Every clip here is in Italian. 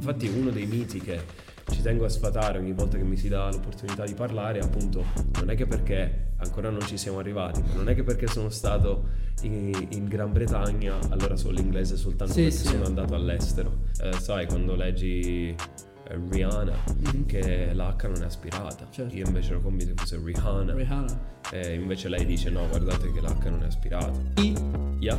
Infatti uno dei miti che ci tengo a sfatare ogni volta che mi si dà l'opportunità di parlare appunto non è che perché ancora non ci siamo arrivati, non è che perché sono stato in, in Gran Bretagna allora so l'inglese soltanto Sì, perché sì. sono andato all'estero. Eh, sai, quando leggi eh, Rihanna Mhm. che l'H non è aspirata, Certo. io invece ero convinto che fosse Rihanna. Rihanna. E invece lei dice no, guardate che l'H non è aspirata. Yeah.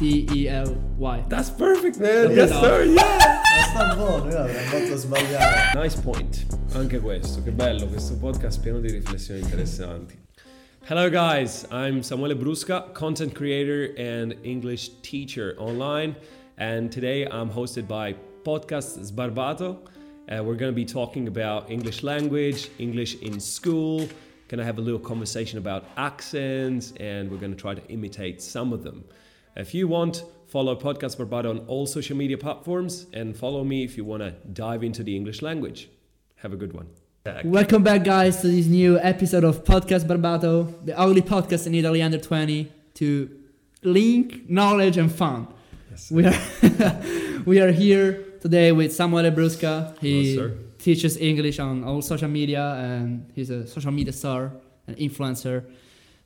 E-F-I-N-I-T-E-L-Y. That's perfect, man. Okay, Yes, sir. Yeah. Sta buono, io avrei fatto sbagliare. Nice point. Anche questo, che bello, questo podcast pieno di riflessioni interessanti. Hello guys, I'm Samuele Brusca, content creator and English teacher online, and today I'm hosted by Podcast Sbarbato. Uh, we're going to be talking about English language, English in school. Gonna have a little conversation about accents, and we're going to try to imitate some of them. If you want, follow Podcast Barbato on all social media platforms, and follow me if you want to dive into the English language. Have a good one. Welcome back, guys, to this new episode of Podcast Barbato, the only podcast in Italy under 20 to link knowledge and fun. We are we are here today with Samuele Brusca. He Hello, sir. teaches English on all social media, and he's a social media star and influencer.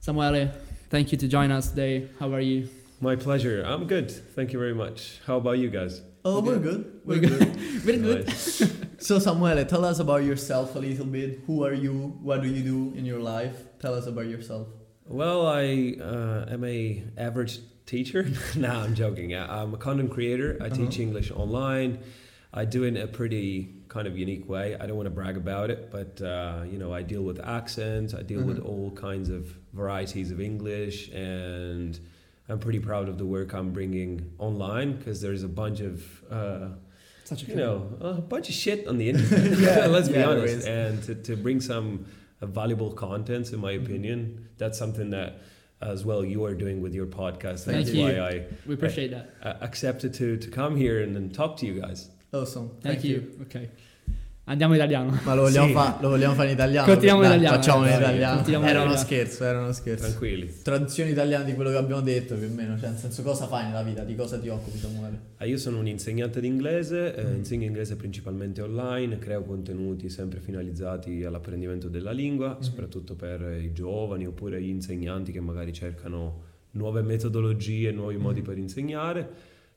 Samuele, thank you to join us today. How are you? My pleasure. I'm good. Thank you very much. How about you guys? Oh, We're we're good. We're We're good. Nice. So Samuele, tell us about yourself a little bit. Who are you? What do you do in your life? Tell us about yourself. Well, I uh, am a average teacher. no, I'm joking. I- I'm a content creator. I teach Uh-huh. English online. I do it in a pretty kind of unique way. I don't want to brag about it, but uh, you know, I deal with accents. I deal with Mhm. all kinds of varieties of English, and I'm pretty proud of the work I'm bringing online because there's a bunch of uh, Such a you know, a bunch of shit on the internet. Yeah, let's be yeah, there honest. And to, to bring some uh, valuable contents, in my Mhm. opinion, that's something that, as well, you are doing with your podcast. Thank That's you. why I we appreciate that. uh, accepted to, to come here and, and talk to you guys. Awesome. Thank, you. Ok. Andiamo in italiano. Ma lo vogliamo, Sì. fa- lo vogliamo fare in italiano? Continuiamo in italiano, Facciamo in italiano. Era uno italiano. scherzo, era uno scherzo. Tranquilli. Traduzione italiana di quello che abbiamo detto più o meno, cioè nel senso cosa fai nella vita, di cosa ti occupi Samuele? Ah, io sono un insegnante di inglese, eh, Mm. insegno inglese principalmente online, creo contenuti sempre finalizzati all'apprendimento della lingua, Mhm. soprattutto per i giovani oppure gli insegnanti che magari cercano nuove metodologie, nuovi modi Mhm. per insegnare.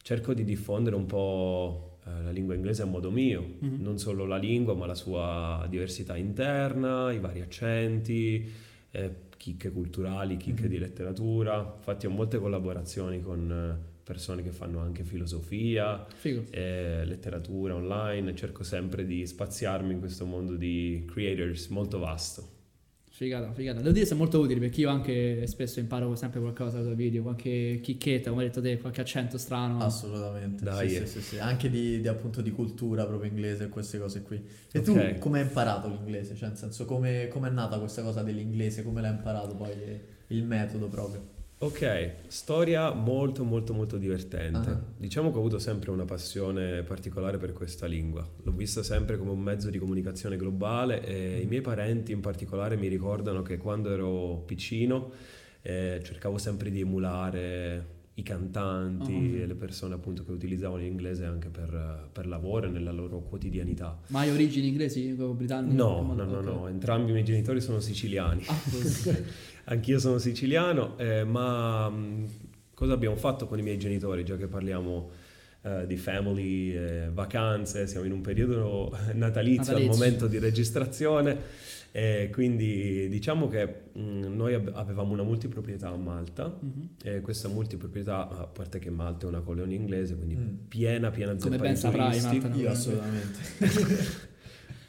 Cerco di diffondere un po' la lingua inglese a modo mio, Mhm. non solo la lingua, ma la sua diversità interna, i vari accenti, eh, chicche culturali, chicche Mhm. di letteratura. Infatti ho molte collaborazioni con eh, persone che fanno anche filosofia, Figo. e letteratura online, cerco sempre di spaziarmi in questo mondo di creators molto vasto. Figata, figata. Devo dire che sono molto utili perché io anche spesso imparo sempre qualcosa dai video, qualche chicchetta, come hai detto te, qualche accento strano. Assolutamente. Dai, Sì, eh. sì, sì, sì. Anche di, di, appunto di cultura proprio inglese e queste cose qui. E tu Ok. come hai imparato l'inglese? Cioè nel senso come come è nata questa cosa dell'inglese? Come l'hai imparato poi il metodo proprio? Ok, storia molto molto molto divertente. Ah. Diciamo che ho avuto sempre una passione particolare per questa lingua. L'ho vista sempre come un mezzo di comunicazione globale e i miei parenti in particolare mi ricordano che quando ero piccino eh, cercavo sempre di emulare i cantanti Ah. e le persone appunto che utilizzavano l'inglese anche per, per lavoro e nella loro quotidianità. Ma hai origini inglesi o britanniche? No, no, no, Ok. no, entrambi i miei genitori sono siciliani. Ah. Anch'io sono siciliano, eh, ma mh, cosa abbiamo fatto con i miei genitori? Già che parliamo eh, di family, eh, vacanze, siamo in un periodo natalizio, al Natalizio. momento di registrazione, e quindi diciamo che mh, noi avevamo una multiproprietà a Malta Mhm. e questa multiproprietà, a parte che Malta è una colonia inglese, quindi Mm. piena, piena Come zeppa ben di saprai, turisti. Malta Io assolutamente.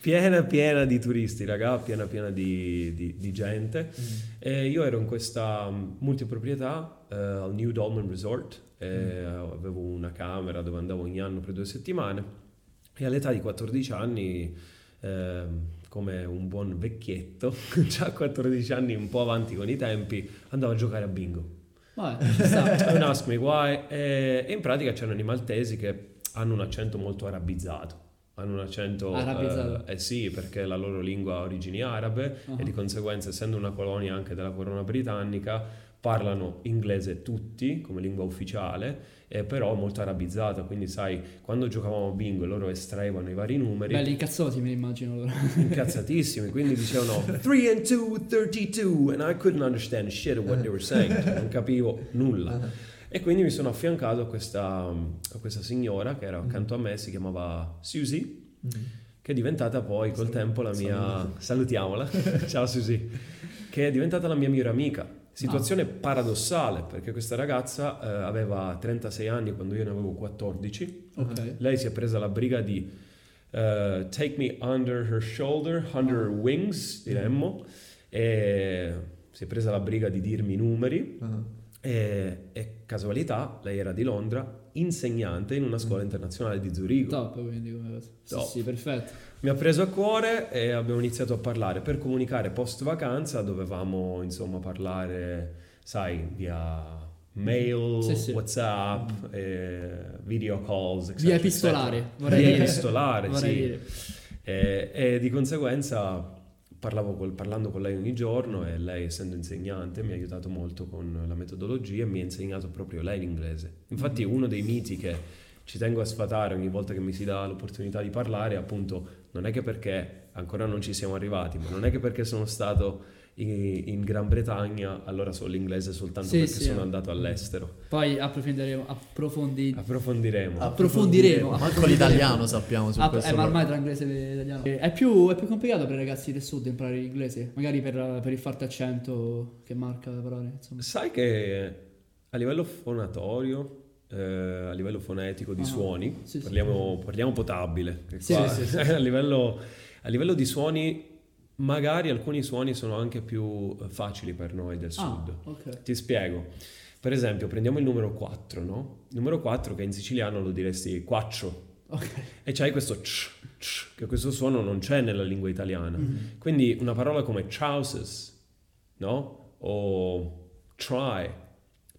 Piena, piena di turisti, raga, piena, piena di, di- di gente. E io ero in questa mm, multiproprietà eh, al New Dolman Resort, e avevo una camera dove andavo ogni anno per due settimane e all'età di 14 anni, ehm, come un buon vecchietto, già a 14 anni un po' avanti con i tempi, andavo a giocare a bingo. Don't ask me why. E, e in pratica c'erano i maltesi che hanno un accento molto arabizzato. Hanno un accento... Arabizzato? Eh, eh sì, perché la loro lingua ha origini arabe Ah. e di conseguenza, essendo una colonia anche della corona britannica, parlano inglese tutti come lingua ufficiale, eh, però molto arabizzata, quindi sai, quando giocavamo a bingo e loro estraevano i vari numeri, Belli incazzosi, me li immagino loro. incazzatissimi, quindi dicevano 3 and 2, 32, and I couldn't understand shit of what they were saying, cioè, non capivo nulla. E quindi mi sono affiancato a questa, a questa signora che era accanto a me, si chiamava Susie, Mm. che è diventata poi col tempo la mia... Salutiamola, ciao Susie, che è diventata la mia migliore amica. Situazione paradossale perché questa ragazza eh, aveva 36 anni quando io ne avevo 14. Ok. Lei si è presa la briga di eh, take me under her shoulder, under her wings, diremmo, e si è presa la briga di dirmi i numeri. Ah. E, e casualità, lei era di Londra, insegnante in una scuola internazionale di Zurigo. Top, quindi come cosa. Sì, Top. sì, perfetto. Mi ha preso a cuore e abbiamo iniziato a parlare. Per comunicare post vacanza dovevamo insomma parlare, sai, via mail, Sì, sì. WhatsApp, eh, video calls, eccetera, Via epistolare, vorrei Via dire. epistolare, Vorrei sì. dire. E, e di conseguenza parlavo col- parlando con lei ogni giorno e lei essendo insegnante mi ha aiutato molto con la metodologia e mi ha insegnato proprio lei l'inglese. Infatti uno dei miti che ci tengo a sfatare ogni volta che mi si dà l'opportunità di parlare appunto non è che perché ancora non ci siamo arrivati, ma non è che perché sono stato in, in Gran Bretagna allora so l'inglese soltanto Sì, perché sì. sono andato all'estero. Poi approfondiremo, approfondi... Approfondiremo. Approfondiremo. Manco l'italiano sappiamo su Ah, questo. eh, ma ormai tra inglese e italiano. Eh, È più, è più complicato per i ragazzi del sud imparare l'inglese, magari per, per il forte accento che marca le parole. Insomma. Sai che a livello fonatorio, eh, a livello fonetico di Ah, suoni, sì, sì. parliamo, parliamo potabile, Sì, qua- sì, sì, a, livello, a livello di suoni, magari alcuni suoni sono anche più eh, facili per noi del Ah, sud. ok. Ti spiego. Per esempio, prendiamo il numero 4, no? Il numero 4 che in siciliano lo diresti quattro. Ok. E c'hai questo ch, ch, che questo suono non c'è nella lingua italiana. Mhm. Quindi una parola come trousers, no? O try,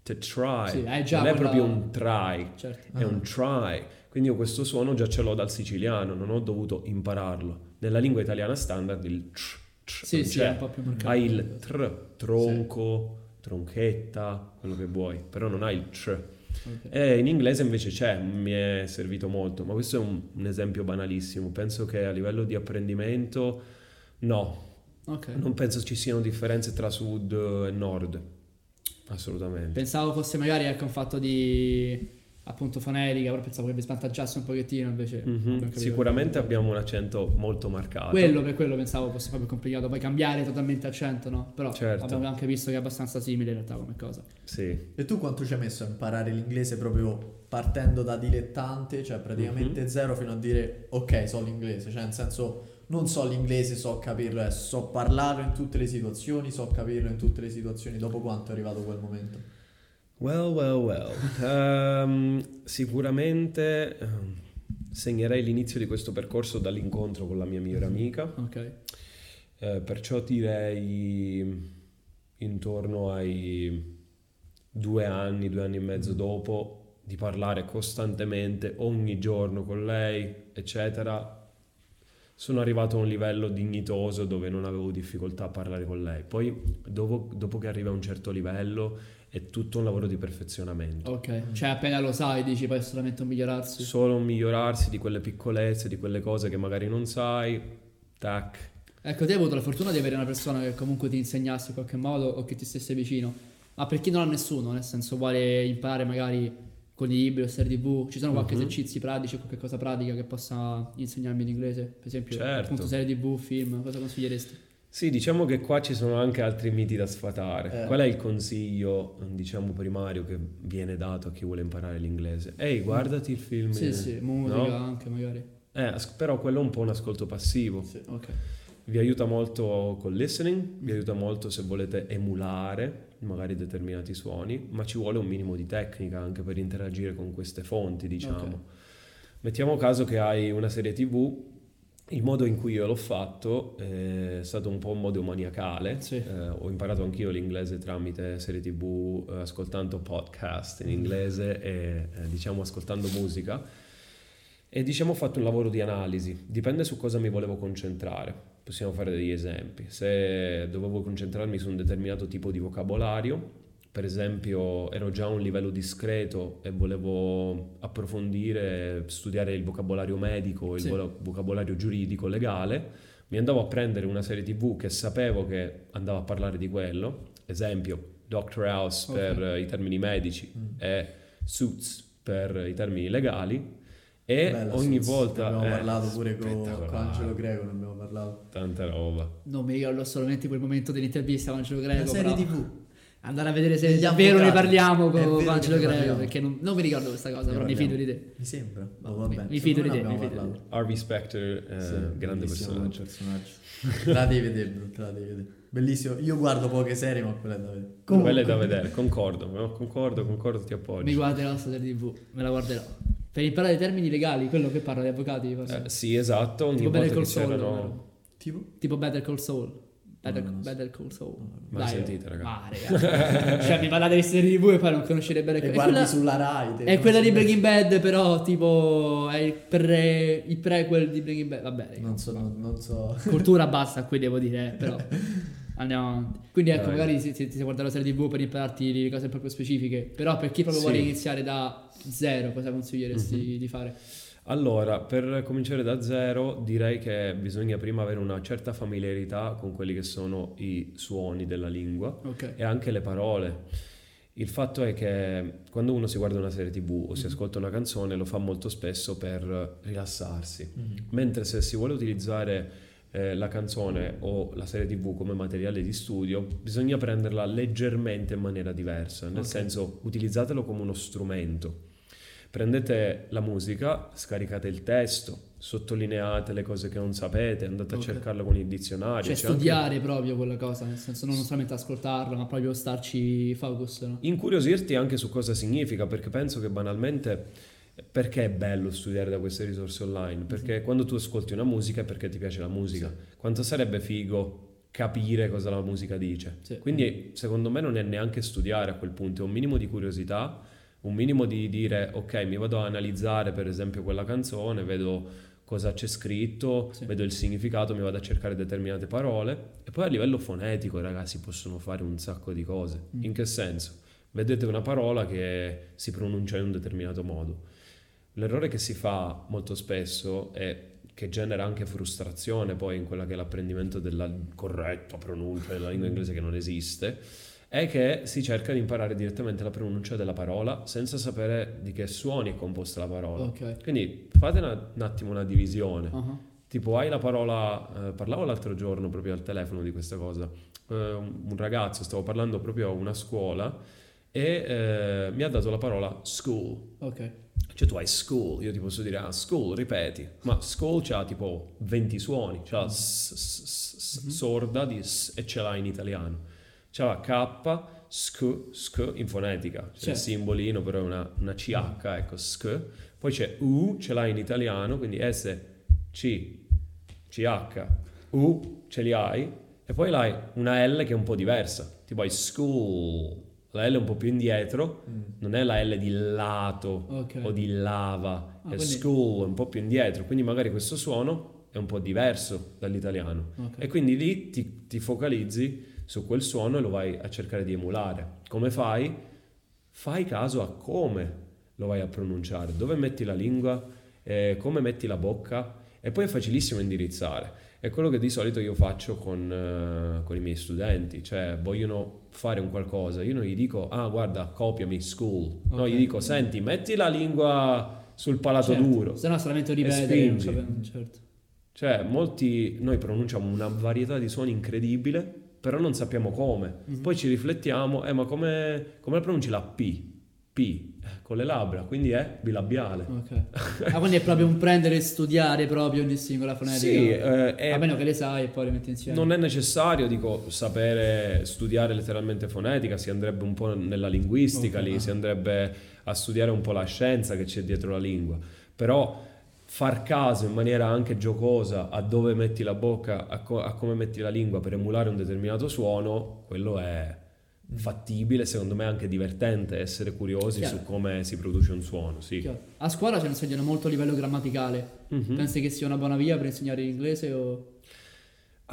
to try. Sì, già non è quella- proprio un try, Certo. è un try. Quindi io questo suono già ce l'ho dal siciliano, non ho dovuto impararlo. Nella lingua italiana standard il tr, tr Sì, sì, è un po' più marcato. Hai il tr, tronco, tronchetta, quello che vuoi, però non hai il tr. Ok. E in inglese invece c'è, mi è servito molto, ma questo è un, un esempio banalissimo. Penso che a livello di apprendimento, no, Ok. non penso ci siano differenze tra sud e nord, assolutamente. Pensavo fosse magari ecco, un fatto di appunto fonetica, però pensavo che vi svantaggiasse un pochettino invece. Mhm, capito. Sicuramente abbiamo un accento molto marcato. Quello per quello pensavo fosse proprio complicato, poi cambiare totalmente accento, no? Però Certo. abbiamo anche visto che è abbastanza simile in realtà come cosa. Sì. E tu quanto ci hai messo a imparare l'inglese proprio partendo da dilettante, cioè praticamente Mhm. zero fino a dire ok, so l'inglese, cioè nel senso non so l'inglese, so capirlo, eh, so parlarlo in tutte le situazioni, so capirlo in tutte le situazioni, dopo quanto è arrivato quel momento? Well, well, well. Ehm, sicuramente ehm, segnerei l'inizio di questo percorso dall'incontro con la mia migliore amica. Ok. Eh, perciò direi intorno ai due anni, due anni e mezzo dopo, di parlare costantemente ogni giorno con lei, eccetera. Sono arrivato a un livello dignitoso dove non avevo difficoltà a parlare con lei. Poi, dopo, dopo che arriva a un certo livello, è tutto un lavoro di perfezionamento. Ok. Cioè appena lo sai dici poi è solamente un migliorarsi. Solo un migliorarsi di quelle piccolezze, di quelle cose che magari non sai, tac, Ecco, te hai avuto la fortuna di avere una persona che comunque ti insegnasse in qualche modo o che ti stesse vicino. Ma per chi non ha nessuno, nel senso vuole imparare magari con i libri o serie tv, ci sono qualche Mhm. esercizi pratici o qualche cosa pratica che possa insegnarmi l'inglese? Per esempio, Certo. appunto serie tv, film, cosa consiglieresti? Sì, diciamo che qua ci sono anche altri miti da sfatare. Eh. Qual è il consiglio, diciamo, primario che viene dato a chi vuole imparare l'inglese? Ehi, guardati il film. Sì, sì, musica no? anche magari. Eh, però quello è un po' un ascolto passivo. Ok. Vi aiuta molto col listening, vi aiuta molto se volete emulare magari determinati suoni, ma ci vuole un minimo di tecnica anche per interagire con queste fonti, diciamo. Ok. Mettiamo caso che hai una serie TV, il modo in cui io l'ho fatto è stato un po' un modo maniacale. Sì. Eh, ho imparato anch'io l'inglese tramite serie TV, eh, ascoltando podcast in inglese e eh, diciamo ascoltando musica. E diciamo ho fatto un lavoro di analisi, dipende su cosa mi volevo concentrare. Possiamo fare degli esempi. Se dovevo concentrarmi su un determinato tipo di vocabolario, per esempio ero già a un livello discreto e volevo approfondire, studiare il vocabolario medico, il Sì. vo- vocabolario giuridico, legale, mi andavo a prendere una serie tv che sapevo che andava a parlare di quello, esempio Doctor House Ok. per i termini medici Mm. e Suits per i termini legali e Bella, ogni Suits. volta... Ne abbiamo eh, parlato pure con, con Angelo Greco, ne abbiamo parlato. Tanta roba. Non mi ricordo solamente quel momento dell'intervista con Angelo La Greco. serie però TV. Andare a vedere se Degli davvero ne parliamo È con, vero Angelo Greco. Perché non, non mi ricordo questa cosa, Ne però mi parliamo. fido di te. Mi sembra. Ma No, va mi- bene. mi fido di te, mi fido di parlato. Harvey Specter, eh, Sì, grande personaggio. personaggio. Te la devi vedere, te la devi vedere. Bellissimo. Io guardo poche serie, ma quella è da vedere. Quella è da vedere, concordo, no? concordo, concordo, ti appoggio. Mi guarderò sta serie TV, me la guarderò. Per imparare i termini legali, quello che parla di avvocati. Eh, sì, esatto, ogni tipo volta Better che Call Saul. c'erano... vero? Tipo? Tipo Better Call Saul. Better, No, non so. Better Call Saul. Mai Dai, sentite, raga. Ma, raga. cioè, mi parlate di serie TV e poi non conoscete Better E Call guardi quella- sulla Rai. È quella di. Breaking Bad, però tipo è il, pre, il prequel di Breaking Bad. Vabbè, raga. Non so, non, non so. cultura bassa qui devo dire, eh, però andiamo avanti. Quindi ecco, Dai. magari si, si, si guarda la serie TV per impararti le cose proprio specifiche, però per chi proprio Sì. vuole iniziare da zero, cosa consiglieresti Mhm. di fare? Allora, per cominciare da zero, direi che bisogna prima avere una certa familiarità con quelli che sono i suoni della lingua Ok. e anche le parole. Il fatto è che quando uno si guarda una serie TV o si Mhm. ascolta una canzone lo fa molto spesso per rilassarsi. Mhm. Mentre se si vuole utilizzare eh, la canzone o la serie TV come materiale di studio, bisogna prenderla leggermente in maniera diversa, nel Ok. senso utilizzatelo come uno strumento. Prendete la musica, scaricate il testo, sottolineate le cose che non sapete, andate Ok. a cercarlo con il dizionario. Cioè anche- studiare proprio quella cosa, nel senso non solamente ascoltarla, ma proprio starci focus, no? Incuriosirti anche su cosa significa, perché penso che banalmente perché è bello studiare da queste risorse online? Perché quando tu ascolti una musica è perché ti piace la musica. Quanto sarebbe figo capire cosa la musica dice? Sì. Quindi secondo me non è neanche studiare a quel punto, è un minimo di curiosità, un minimo di dire ok, mi vado a analizzare per esempio quella canzone, vedo cosa c'è scritto, Sì. vedo il significato, mi vado a cercare determinate parole e poi a livello fonetico ragazzi possono fare un sacco di cose. Mm. In che senso? Vedete una parola che si pronuncia in un determinato modo. L'errore che si fa molto spesso è che genera anche frustrazione poi in quella che è l'apprendimento della corretta pronuncia della lingua inglese che non esiste, è che si cerca di imparare direttamente la pronuncia della parola senza sapere di che suoni è composta la parola. Ok. Quindi fate una- un attimo una divisione. Ah, Tipo hai la parola, eh, parlavo l'altro giorno proprio al telefono di questa cosa, Eh, un ragazzo, stavo parlando proprio a una scuola e eh, mi ha dato la parola school. Ok. Cioè tu hai school, io ti posso dire ah school, ripeti, ma school c'ha tipo 20 suoni, c'ha s, s- s- s- sorda di s e ce l'ha in italiano. C'ha la K, sk, sk in fonetica, c'è il Certo. simbolino però è una, una CH, ecco sk. Poi c'è U, ce l'hai in italiano, quindi S, C, CH, U, ce li hai. E poi l'hai una L che è un po' diversa, tipo hai school, la L è un po' più indietro, Mm. non è la L di lato Ok. o di lava, Ah, è quindi- school, è un po' più indietro, quindi magari questo suono è un po' diverso dall'italiano. Ok. E quindi lì ti, ti focalizzi su quel suono e lo vai a cercare di emulare. Come fai? Fai caso a come lo vai a pronunciare, dove metti la lingua, eh, come metti la bocca e poi è facilissimo indirizzare. È quello che di solito io faccio con, eh, con i miei studenti, cioè vogliono fare un qualcosa, io non gli dico ah guarda copiami school, no Ok. gli dico senti metti la lingua sul palato Certo, duro, Se no solamente sapendo- certo. cioè, molti noi pronunciamo una varietà di suoni incredibile, però non sappiamo come. Mhm. Poi ci riflettiamo, eh, ma come, come la pronunci la P? P, eh, con le labbra, quindi è bilabiale. Ok. Ah, quindi è proprio un prendere e studiare proprio ogni singola fonetica. Sì, eh, è- A meno che le sai e poi le metti insieme. non è necessario, dico, sapere studiare letteralmente fonetica, si andrebbe un po' nella linguistica Ok, lì, si andrebbe a studiare un po' la scienza che c'è dietro la lingua. Però far caso in maniera anche giocosa a dove metti la bocca, a, co- a come metti la lingua per emulare un determinato suono, quello è fattibile, secondo me anche divertente essere curiosi Chiaro. su come si produce un suono, sì. A scuola ci insegnano molto a livello grammaticale. Mhm. Pensi che sia una buona via per insegnare l'inglese o...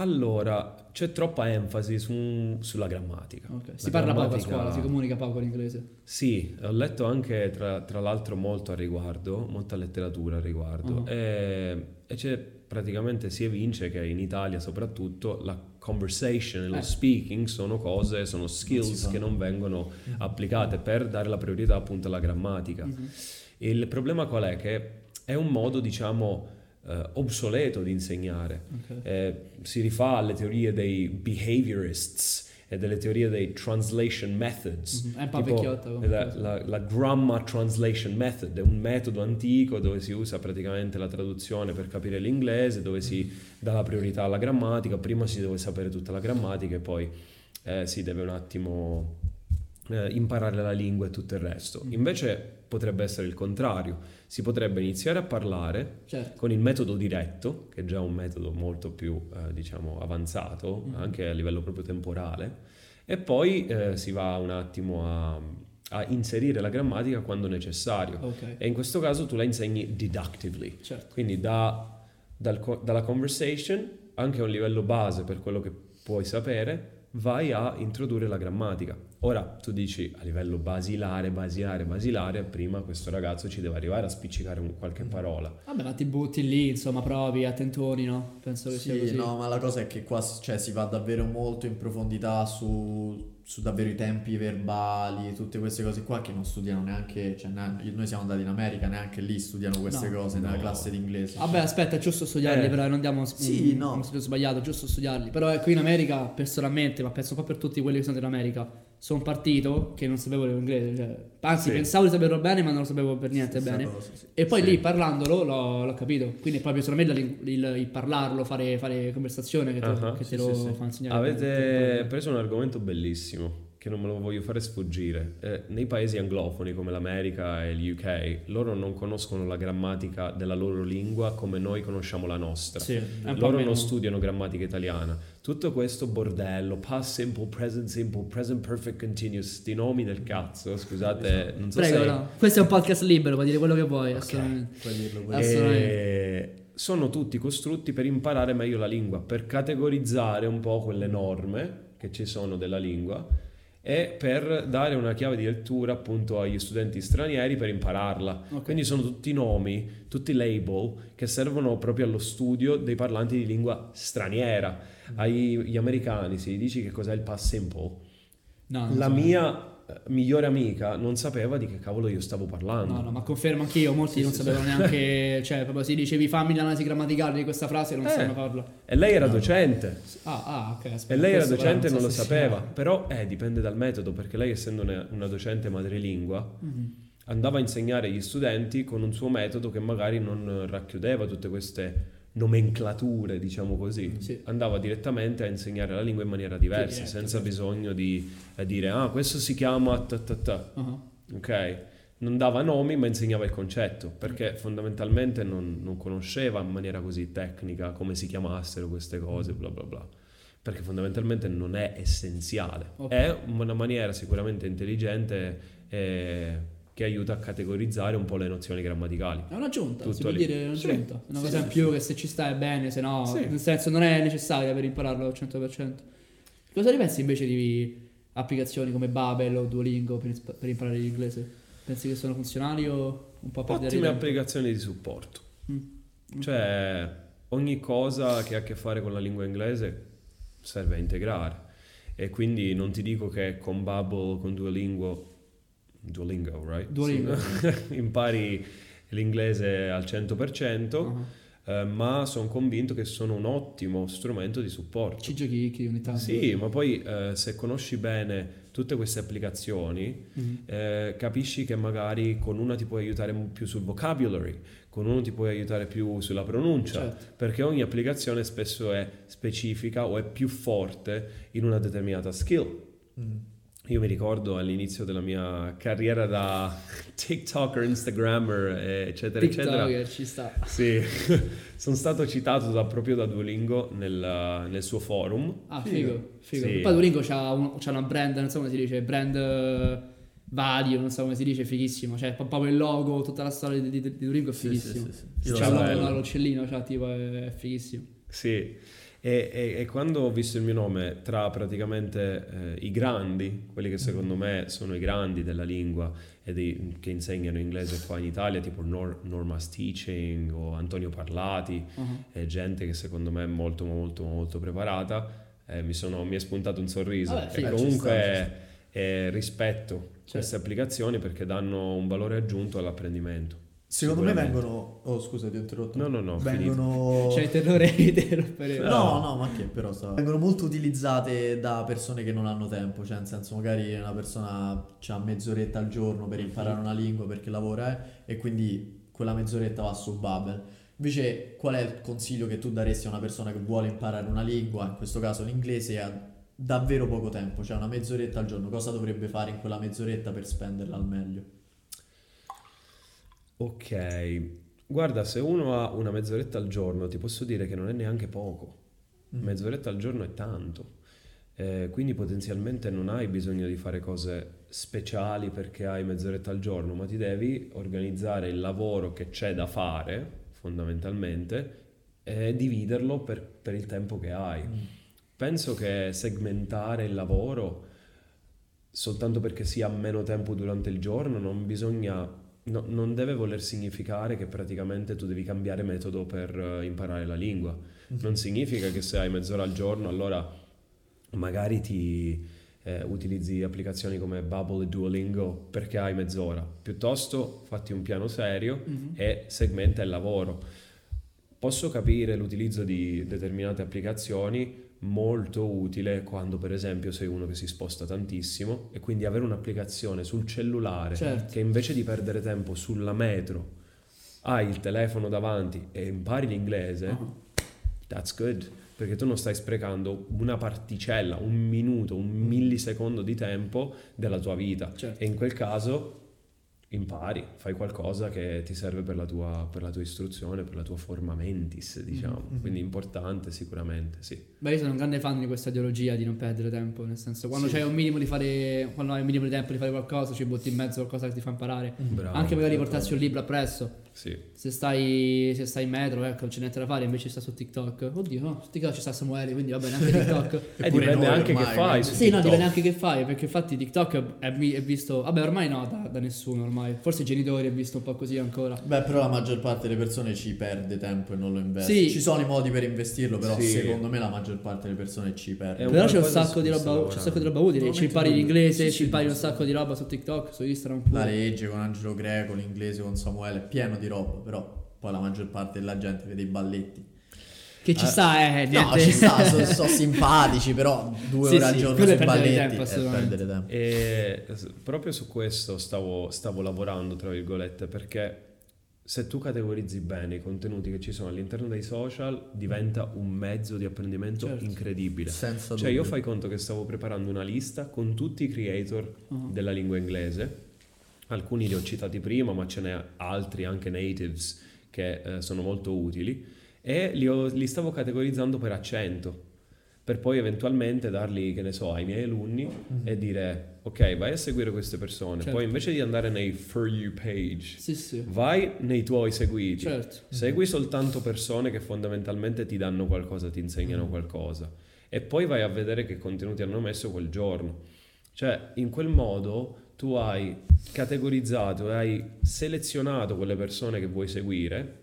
Allora, c'è troppa enfasi su- sulla grammatica. Ok. La Si parla poco a grammatica- scuola, si comunica poco l'inglese. Sì, ho letto anche tra, tra l'altro molto a riguardo, molta letteratura a riguardo Mhm. e, e c'è praticamente si evince che in Italia soprattutto la conversation e lo Eh. speaking sono cose, sono skills fa. che non vengono applicate per dare la priorità appunto alla grammatica. Mhm. Il problema qual è? Che è un modo diciamo eh, obsoleto di insegnare. Ok. Eh, si rifà alle teorie dei behaviorists e delle teorie dei translation methods. Mhm. È un po' Tipo, vecchiotta come la, la- la Grammar Translation Method è un metodo antico dove si usa praticamente la traduzione per capire l'inglese, dove si dà la priorità alla grammatica, prima si deve sapere tutta la grammatica e poi eh, si deve un attimo eh, imparare la lingua e tutto il resto. Mm. Invece potrebbe essere il contrario, si potrebbe iniziare a parlare Certo. con il metodo diretto, che è già un metodo molto più, eh, diciamo, avanzato, Mhm. anche a livello proprio temporale, e poi eh, si va un attimo a, a inserire la grammatica quando necessario. Ok. E in questo caso tu la insegni deductively, Certo. quindi da- dal dalla conversation, anche a un livello base per quello che puoi sapere, vai a introdurre la grammatica. Ora tu dici a livello basilare, basilare, basilare, prima questo ragazzo ci deve arrivare a spiccicare un- qualche Mm. parola. Vabbè, ma ti butti lì, insomma, provi, attentoni, no? Penso che sia Sì, così. no, ma la cosa è che qua si- cioè, si va davvero molto in profondità su, su davvero i tempi verbali, tutte queste cose qua che non studiano neanche, cioè, ne- noi siamo andati in America, neanche lì studiano queste No. cose nella No. classe di inglese. Vabbè, aspetta, è giusto studiarli, Eh. però non diamo Sì, un, no. un studio sbagliato, è giusto studiarli. Però eh, qui in America, personalmente, ma penso un po' per tutti quelli che sono in America, sono partito che non sapevo l'inglese, cioè, anzi Sì. pensavo di saperlo bene, ma non lo sapevo per niente Stessa bene. cosa, sì. E poi Sì. lì parlandolo l'ho, l'ho capito. Quindi è proprio solamente il, il- il parlarlo, fare, fare conversazione che, te- Ah, che sì, te lo sì, sì. fa insegnare. Avete preso un argomento bellissimo che non me lo voglio fare sfuggire. Eh, nei paesi anglofoni come l'America e il UK, loro non conoscono la grammatica della loro lingua come noi conosciamo la nostra. Sì, Loro meno- non studiano grammatica italiana. Tutto questo bordello, past simple, present simple, present perfect continuous, sti nomi del cazzo, scusate, non so Prego, se... no. Questo è un podcast libero, puoi dire quello che vuoi, Ok. assolutamente. Puoi dirlo, puoi dirlo. Assolutamente. E sono tutti costrutti per imparare meglio la lingua, per categorizzare un po' quelle norme che ci sono della lingua e per dare una chiave di lettura appunto agli studenti stranieri per impararla. Ok. Quindi sono tutti nomi, tutti label che servono proprio allo studio dei parlanti di lingua straniera. Agli americani si dici che cos'è il past simple. No, La so. mia migliore amica non sapeva di che cavolo io stavo parlando. No, no, ma confermo anch'io, molti Sì, non sì, sapevano neanche, cioè proprio si dicevi fammi l'analisi grammaticale di questa frase e non Eh. sanno farla. E lei era No. docente. Ah, ah, ok, aspetta. E lei era docente e non lo sapeva, però eh, dipende dal metodo, perché lei essendo una, docente madrelingua Mhm. andava a insegnare agli studenti con un suo metodo che magari non racchiudeva tutte queste nomenclature, diciamo così. Sì. Andava direttamente a insegnare la lingua in maniera diversa, diretto, senza sì. bisogno di eh, dire ah, questo si chiama ta ta ta, Ah, ok? Non dava nomi, ma insegnava il concetto, perché fondamentalmente non, non conosceva in maniera così tecnica come si chiamassero queste cose, bla bla bla. Perché fondamentalmente non è essenziale. Ok. È una maniera sicuramente intelligente eh, che aiuta a categorizzare un po' le nozioni grammaticali. È un'aggiunta, si Tutto può lì. dire Sì. un'aggiunta. È una Sì, cosa sì, in più sì. che se ci sta è bene, se no, Sì. nel senso non è necessaria per impararlo al 100%. Cosa ne pensi invece di applicazioni come Babel o Duolingo per, per imparare l'inglese? Pensi che sono funzionali o un po' perdere Ottime tempo? applicazioni di supporto. Mm. Cioè, ogni cosa che ha a che fare con la lingua inglese serve a integrare. E quindi non ti dico che con Bubble, con Duolingo, Duolingo, right? Duolingo. Sì. impari l'inglese al 100%, Ah. eh, ma sono convinto che sono un ottimo strumento di supporto. Ci giochi chi ogni tanto? Sì, ma poi eh, se conosci bene tutte queste applicazioni, Mhm. eh, capisci che magari con una ti puoi aiutare più sul vocabulary, con uno ti puoi aiutare più sulla pronuncia, Certo. perché ogni applicazione spesso è specifica o è più forte in una determinata skill. Mm. Io mi ricordo all'inizio della mia carriera da TikToker, Instagrammer, eh, eccetera, eccetera. TikToker ci sta. Sì, sono stato citato da- proprio da Duolingo nel, nel suo forum. Ah, Figo. figo. Sì. Poi Duolingo c'ha, un- c'ha una brand, non so come si dice, brand eh, vario, non so come si dice, fighissimo. Cioè, proprio il logo, tutta la storia di, di, di Duolingo è fighissimo. sì, sì, sì. Sì, C'ha un- bello. un- l'uccellino, cioè, tipo, è, è fighissimo. Sì, E, e- e quando ho visto il mio nome tra praticamente eh, i grandi, quelli che secondo me sono i grandi della lingua e dei- che insegnano inglese qua in Italia, tipo Nor- Norma's Teaching o Antonio Parlati, Uh-huh. gente che secondo me è molto molto molto preparata, eh, mi, sono- mi è spuntato un sorriso. Vabbè, sì, e comunque sta, eh, rispetto queste applicazioni perché danno un valore aggiunto all'apprendimento. Secondo me vengono... Oh scusa ti ho interrotto. No, no, no, vengono... C'è il terrore di te rompere. No, no, ma che però sta- vengono molto utilizzate da persone che non hanno tempo, cioè nel senso magari una persona ha mezz'oretta al giorno per imparare una lingua perché lavora eh, e quindi quella mezz'oretta va su Babel. Invece qual è il consiglio che tu daresti a una persona che vuole imparare una lingua, in questo caso l'inglese, e ha davvero poco tempo, cioè una mezz'oretta al giorno, cosa dovrebbe fare in quella mezz'oretta per spenderla al meglio? Ok, guarda, se uno ha una mezz'oretta al giorno, ti posso dire che non è neanche poco. Mm. Mezz'oretta al giorno è tanto. Eh, quindi potenzialmente non hai bisogno di fare cose speciali perché hai mezz'oretta al giorno, ma ti devi organizzare il lavoro che c'è da fare, fondamentalmente, e dividerlo per, per il tempo che hai. Mm. Penso che segmentare il lavoro soltanto perché si ha meno tempo durante il giorno non bisogna, no- non deve voler significare che praticamente tu devi cambiare metodo per eh, imparare la lingua. Non significa che se hai mezz'ora al giorno allora magari ti eh, utilizzi applicazioni come Bubble e Duolingo perché hai mezz'ora. Piuttosto fatti un piano serio Mhm. e segmenta il lavoro. Posso capire l'utilizzo di determinate applicazioni molto utile quando per esempio sei uno che si sposta tantissimo e quindi avere un'applicazione sul cellulare Certo. che invece di perdere tempo sulla metro hai il telefono davanti e impari l'inglese, Ah. that's good, perché tu non stai sprecando una particella, un minuto, un millisecondo di tempo della tua vita Certo. e in quel caso impari, fai qualcosa che ti serve per la tua, per la tua istruzione, per la tua forma mentis, diciamo. Mhm. Quindi importante sicuramente, sì. Beh, io sono un grande fan di questa ideologia di non perdere tempo, nel senso, quando Sì. c'hai un minimo di fare, quando hai un minimo di tempo di fare qualcosa, ci butti in mezzo qualcosa che ti fa imparare. Bravo. Anche magari portarsi un libro appresso. Sì. Se stai, se stai in metro, ecco, non c'è niente da fare, invece sta su TikTok. Oddio, no, su TikTok ci sta Samuele, quindi va bene anche TikTok. E dipende noi anche ormai, che fai no? su sì, no, TikTok. dipende anche che fai, perché infatti TikTok è, è visto, vabbè ormai no, da, da nessuno ormai. Forse i genitori è visto un po' così ancora. Beh, però la maggior parte delle persone ci perde tempo e non lo investe. Sì. Ci sono i modi per investirlo, però Sì. secondo me la maggior parte delle persone ci perde. Però c'è un, sacco di roba, c'è un sacco di roba utile. Ci impari l'inglese, Sì, ci impari un sacco di roba su TikTok, su Instagram. La legge con Angelo Greco, l'inglese con Samuele, è pieno di roba, però poi la maggior parte della gente vede i balletti. Che ci Eh, sta, eh, No, ci sta, sono, sono simpatici, però due Sì, ore al sì, giorno sui balletti tempo, è perdere tempo. E proprio su questo stavo, stavo lavorando, tra virgolette, perché se tu categorizzi bene i contenuti che ci sono all'interno dei social, diventa un mezzo di apprendimento Certo. incredibile. Senza Cioè io dubbio. fai conto che stavo preparando una lista con tutti i creator Uh-huh. della lingua inglese, alcuni li ho citati prima, ma ce n'è altri, anche natives, che eh, sono molto utili, e li, ho- li stavo categorizzando per accento, per poi eventualmente darli, che ne so, ai miei alunni Mhm. e dire, ok, vai a seguire queste persone, Certo. poi invece di andare nei For You page, Sì, sì. vai nei tuoi seguiti. Certo. Segui soltanto persone che fondamentalmente ti danno qualcosa, ti insegnano Mm. qualcosa e poi vai a vedere che contenuti hanno messo quel giorno. Cioè, in quel modo tu hai categorizzato hai selezionato quelle persone che vuoi seguire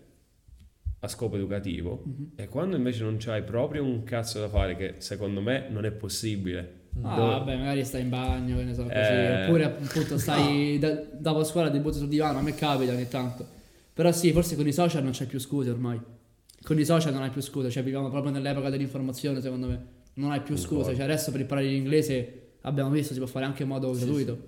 a scopo educativo Mhm. e quando invece non c'hai proprio un cazzo da fare, che secondo me non è possibile. Ah, Dove- vabbè, magari stai in bagno, che ne so, così. Eh. Oppure appunto stai da- dopo scuola ti butti sul divano, a me capita ogni tanto. Però sì, forse con i social non c'è più scuse ormai. Con i social non hai più scuse, cioè viviamo proprio nell'epoca dell'informazione, secondo me. Non hai più scuse, cioè adesso per imparare l'inglese abbiamo visto si può fare anche in modo Sì, gratuito.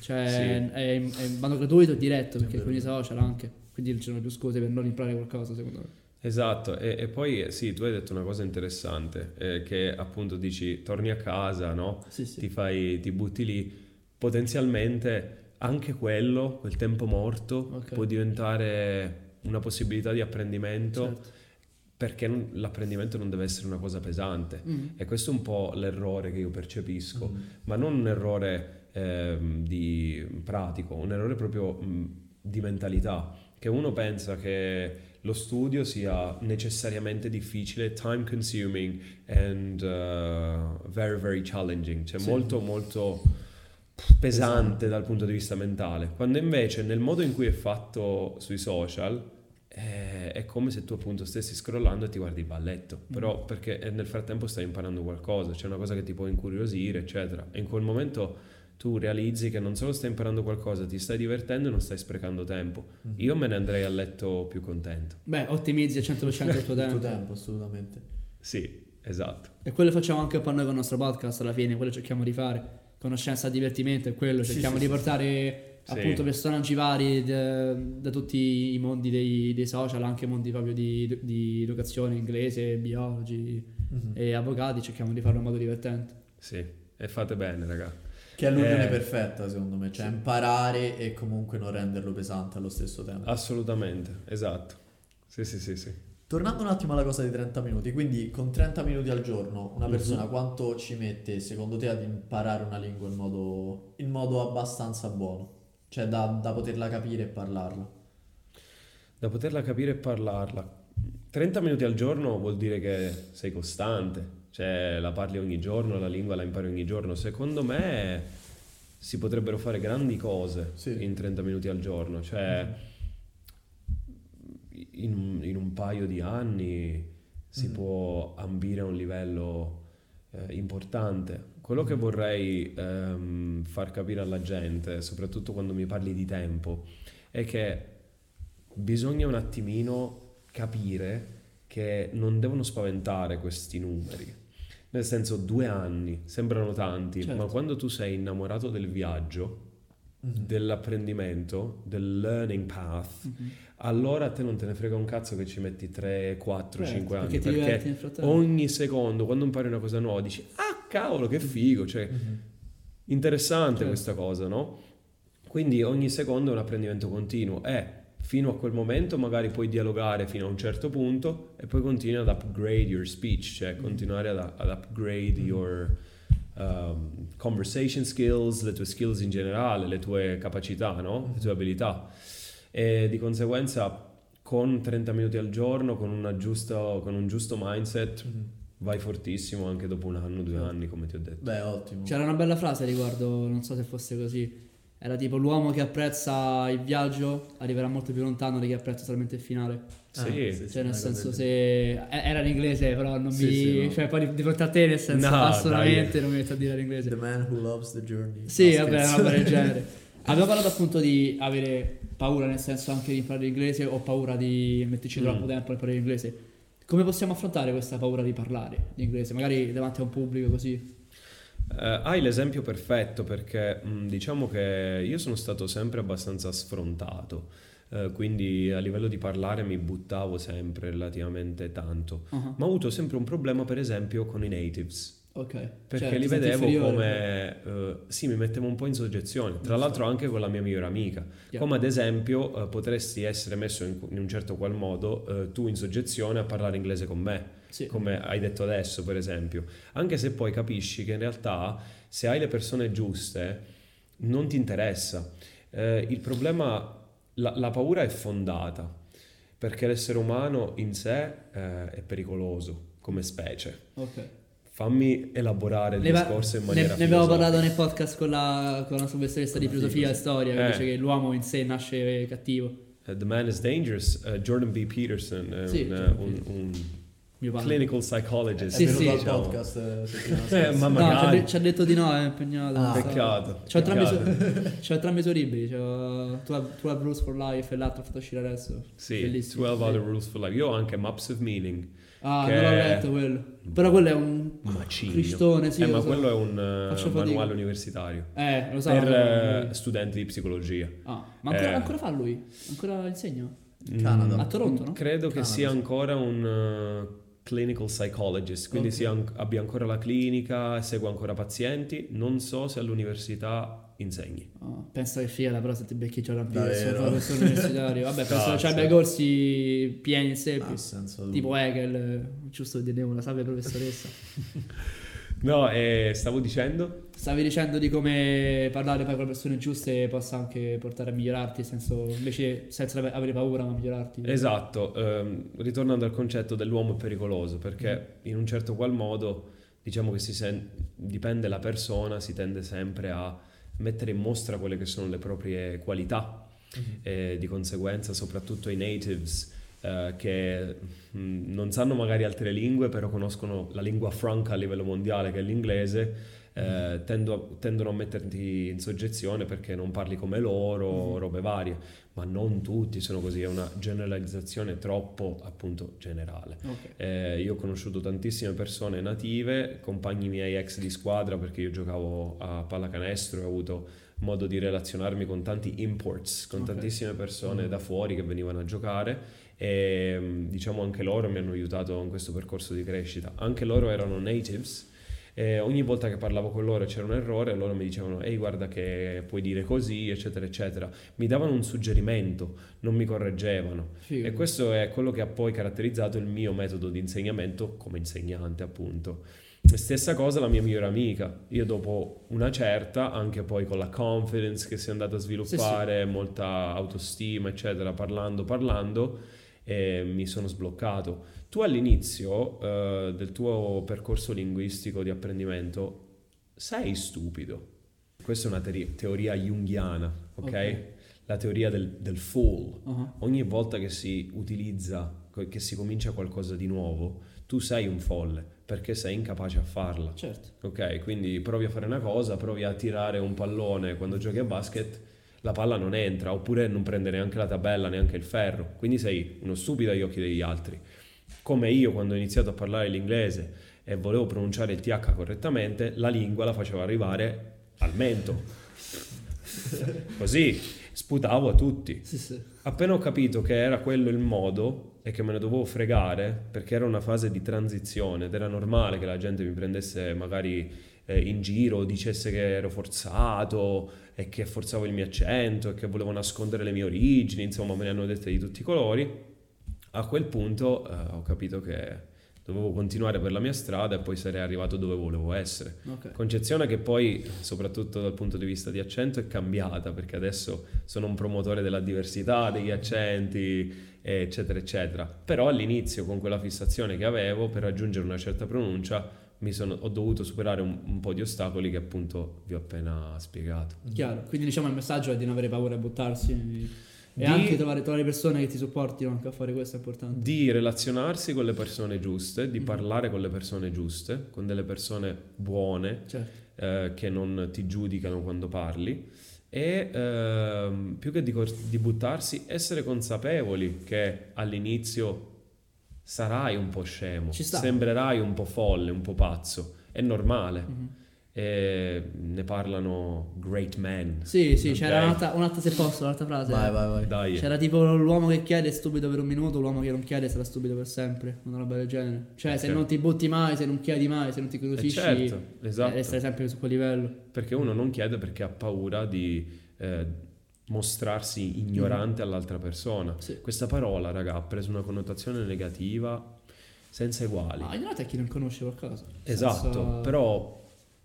Cioè Sì. è, in, è in modo gratuito e diretto, perché con i social anche. Quindi non ci sono più scuse per non imparare qualcosa, secondo me. Esatto, e, e poi eh, sì, tu hai detto una cosa interessante, eh, che appunto dici torni a casa, no? Sì, sì. Ti fai, ti butti lì, potenzialmente anche quello, quel tempo morto, Ok. può diventare una possibilità di apprendimento, Certo. perché non- l'apprendimento non deve essere una cosa pesante. Mm. E questo è un po' l'errore che io percepisco, Mm. ma non un errore ehm, di pratico, un errore proprio mh, di mentalità. Che uno pensa che lo studio sia necessariamente difficile, time consuming and uh, very very challenging, cioè Sì. molto molto pesante dal punto di vista mentale, quando invece nel modo in cui è fatto sui social eh, è come se tu appunto stessi scrollando e ti guardi il balletto, però perché eh, nel frattempo stai imparando qualcosa, c'è una cosa che ti può incuriosire, eccetera. E in quel momento tu realizzi che non solo stai imparando qualcosa, ti stai divertendo e non stai sprecando tempo. Mhm. Io me ne andrei a letto più contento. Beh, ottimizzi al 100% il tuo Il tuo tempo. tempo, assolutamente. Sì, esatto. E quello facciamo anche po' noi con il nostro podcast alla fine, quello cerchiamo di fare. Conoscenza, divertimento, è quello, cerchiamo sì, di sì. portare Sì. appunto personaggi vari da, da tutti i mondi dei, dei social, anche mondi proprio di, di educazione, inglese, biologi Mhm. e avvocati, cerchiamo di farlo in modo divertente. Sì, e fate bene, raga. Che è l'unione Eh, perfetta, secondo me, cioè imparare e comunque non renderlo pesante allo stesso tempo. Assolutamente, esatto. Sì, sì, sì, sì. Tornando un attimo alla cosa di 30 minuti, quindi con 30 minuti al giorno una Mhm. persona quanto ci mette secondo te ad imparare una lingua in modo, in modo abbastanza buono? Cioè da, da poterla capire e parlarla? Da poterla capire e parlarla. 30 minuti al giorno vuol dire che sei costante, cioè la parli ogni giorno, la lingua la impari ogni giorno. Secondo me si potrebbero fare grandi cose Sì. in 30 minuti al giorno, cioè in, un- in un paio di anni si Mm. può ambire a un livello eh, importante. Quello che vorrei ehm, far capire alla gente, soprattutto quando mi parli di tempo, è che bisogna un attimino capire che non devono spaventare questi numeri. Nel senso, due anni sembrano tanti, Certo. ma quando tu sei innamorato del viaggio, Mhm. dell'apprendimento, del learning path, allora a te non te ne frega un cazzo che ci metti 3, 4, Certo, 5 anni. perché Perché, ogni secondo, quando impari una cosa nuova, dici, ah cavolo, che figo, cioè Mhm. interessante Certo. questa cosa, no? Quindi ogni secondo è un apprendimento continuo e fino a quel momento magari puoi dialogare fino a un certo punto e poi continui ad upgrade your speech, cioè continuare ad, ad upgrade your um, conversation skills, le tue skills in generale, le tue capacità, no? Le tue abilità. E di conseguenza con 30 minuti al giorno, con, una giusta- con un giusto mindset, vai fortissimo anche dopo un anno, due anni, come ti ho detto. Beh, ottimo. C'era una bella frase riguardo, non so se fosse così. Era tipo l'uomo che apprezza il viaggio arriverà molto più lontano di chi apprezza solamente il finale. Ah, Sì. sì, sì, Cioè, nel senso, se. Era in inglese, però non Sì, mi. sì, no. Cioè, poi di, fronte a te, nel senso, No, assolutamente dai. non mi metto a dire l'inglese. The man who loves the journey. Sì, No, vabbè, una roba del genere. Abbiamo parlato appunto di avere paura, nel senso anche di imparare l'inglese o paura di metterci Mm. troppo tempo a imparare l'inglese. Come possiamo affrontare questa paura di parlare l'inglese? Magari davanti a un pubblico così. Eh, hai l'esempio perfetto perché mh, diciamo che io sono stato sempre abbastanza sfrontato, eh, quindi a livello di parlare mi buttavo sempre relativamente tanto, Ah, ma ho avuto sempre un problema per esempio con i natives. Ok. Perché Cioè, li vedevo inferiore. come... eh, sì, mi mettevo un po' in soggezione, tra l'altro anche con la mia migliore amica. Yeah. Come ad esempio eh, potresti essere messo in, in un certo qual modo eh, tu in soggezione a parlare inglese con me, Sì. come hai detto adesso per esempio. Anche se poi capisci che in realtà se hai le persone giuste non ti interessa. Eh, il problema, la, la paura è fondata perché l'essere umano in sé eh, è pericoloso come specie. Ok. Fammi elaborare il Ne, discorso in ne- maniera ne abbiamo filosofica. parlato nel podcast con la, con la professoressa di filosofia e storia, che Eh. dice che l'uomo in sé nasce cattivo. Uh, The Man is Dangerous, uh, Jordan B. Peterson, è Sì, un, Jordan un- Peterson. un Mio padre. clinical psychologist. Sì, sì. diciamo. podcast eh, settimana Eh, scorsa. ma No, ci ha, magari. de- ci ha detto di no, è impegnato. Ah, so. Peccato. C'ho entrambi, i peccato. suoi- c'ho entrambi i suoi libri, c'ho tu hai Rules for Life e l'altro fatto uscire adesso. Sì, Bellissimo. 12 Other Rules for Life. Io ho anche Maps of Meaning. Ah, che- non l'ho letto quello. Però quello è un Macigno. cristone, sì. eh, ma so. quello è un uh, manuale universitario. Eh, lo so. per uh, studenti di psicologia. Ah, ma ancora, eh. ancora fa lui? Ancora insegna? Canada. A Toronto, no? Credo che Canada, sia sì. ancora un uh, clinical psychologist, quindi Ok. sia an- abbia ancora la clinica, segua ancora pazienti. Non so se all'università insegni. Ah, penso che figata, però se ti becchi Peterson, Davvero? professore universitario. Vabbè, penso che i corsi pieni e semplici. senza dubbio. tipo Hegel, giusto di una salve professoressa. No, eh, stavo dicendo... Stavi dicendo di come parlare poi con le persone giuste possa anche portare a migliorarti, senso, invece senza ave- avere paura ma migliorarti. Esatto, ehm, ritornando al concetto dell'uomo pericoloso, perché in un certo qual modo, diciamo che si sen- dipende la persona, si tende sempre a mettere in mostra quelle che sono le proprie qualità e di conseguenza soprattutto i natives eh, che mh, non sanno magari altre lingue, però conoscono la lingua franca a livello mondiale che è l'inglese, eh, tendo- tendono a metterti in soggezione perché non parli come loro, robe varie, ma non tutti sono così, è una generalizzazione troppo appunto generale. Ok. Eh, io ho conosciuto tantissime persone native, compagni miei ex di squadra perché io giocavo a pallacanestro e ho avuto modo di relazionarmi con tanti imports, con Ok. tantissime persone Mm. da fuori che venivano a giocare e diciamo anche loro mi hanno aiutato in questo percorso di crescita. Anche loro erano natives e ogni volta che parlavo con loro c'era un errore, loro mi dicevano ehi guarda che puoi dire così, eccetera, eccetera. Mi davano un suggerimento, non mi correggevano. Figo. E questo è quello che ha poi caratterizzato il mio metodo di insegnamento come insegnante, appunto. Stessa cosa la mia migliore amica. Io dopo una certa, anche poi con la confidence che si è andata a sviluppare, molta autostima, eccetera, parlando, parlando, eh, mi sono sbloccato. Tu all'inizio eh, del tuo percorso linguistico di apprendimento sei stupido. Questa è una teori- teoria junghiana, ok? Ok. La teoria del, del fool Ah, ogni volta che si utilizza, che si comincia qualcosa di nuovo, tu sei un folle perché sei incapace a farla. Certo. Ok, quindi provi a fare una cosa, provi a tirare un pallone quando giochi a basket, la palla non entra, oppure non prende neanche la tabella, neanche il ferro, quindi sei uno stupido agli occhi degli altri. Come io quando ho iniziato a parlare l'inglese e volevo pronunciare il TH correttamente, la lingua la facevo arrivare al mento. Così sputavo a tutti. Appena ho capito che era quello il modo e che me ne dovevo fregare, perché era una fase di transizione ed era normale che la gente mi prendesse magari eh, in giro, dicesse che ero forzato e che forzavo il mio accento e che volevo nascondere le mie origini, insomma me ne hanno dette di tutti i colori. A quel punto eh, ho capito che dovevo continuare per la mia strada e poi sarei arrivato dove volevo essere. Ok. Concezione che poi, soprattutto dal punto di vista di accento, è cambiata perché adesso sono un promotore della diversità degli accenti, eccetera, eccetera. Però all'inizio, con quella fissazione che avevo per raggiungere una certa pronuncia, sono- ho dovuto superare un, un po' di ostacoli che appunto vi ho appena spiegato. Chiaro. Quindi diciamo il messaggio è di non avere paura a buttarsi e Di- anche trovare, trovare persone che ti supportino anche a fare questo è importante. Di relazionarsi con le persone giuste, di Mhm. parlare con le persone giuste, con delle persone buone, Certo. eh, che non ti giudicano quando parli e ehm, più che di, di buttarsi essere consapevoli che all'inizio sarai un po' scemo, Ci sta. sembrerai un po' folle, un po' pazzo, è normale Mhm. e ne parlano great men. Sì, sì, Ok? c'era un'altra, un'altra se posso, un'altra frase. Vai, vai, vai. Dai, C'era tipo l'uomo che chiede è stupido per un minuto, l'uomo che non chiede sarà stupido per sempre, una roba del genere. Cioè, se Ok. non ti butti mai, se non chiedi mai, se non ti Eh, curiosisci, certo, eh, esatto. essere sempre su quel livello. Perché uno non chiede perché ha paura di eh, mostrarsi ignorante all'altra persona. Sì. Questa parola, raga, ha preso una connotazione negativa senza eguali. Ma realtà è chi non conosce qualcosa. esatto, Senza- però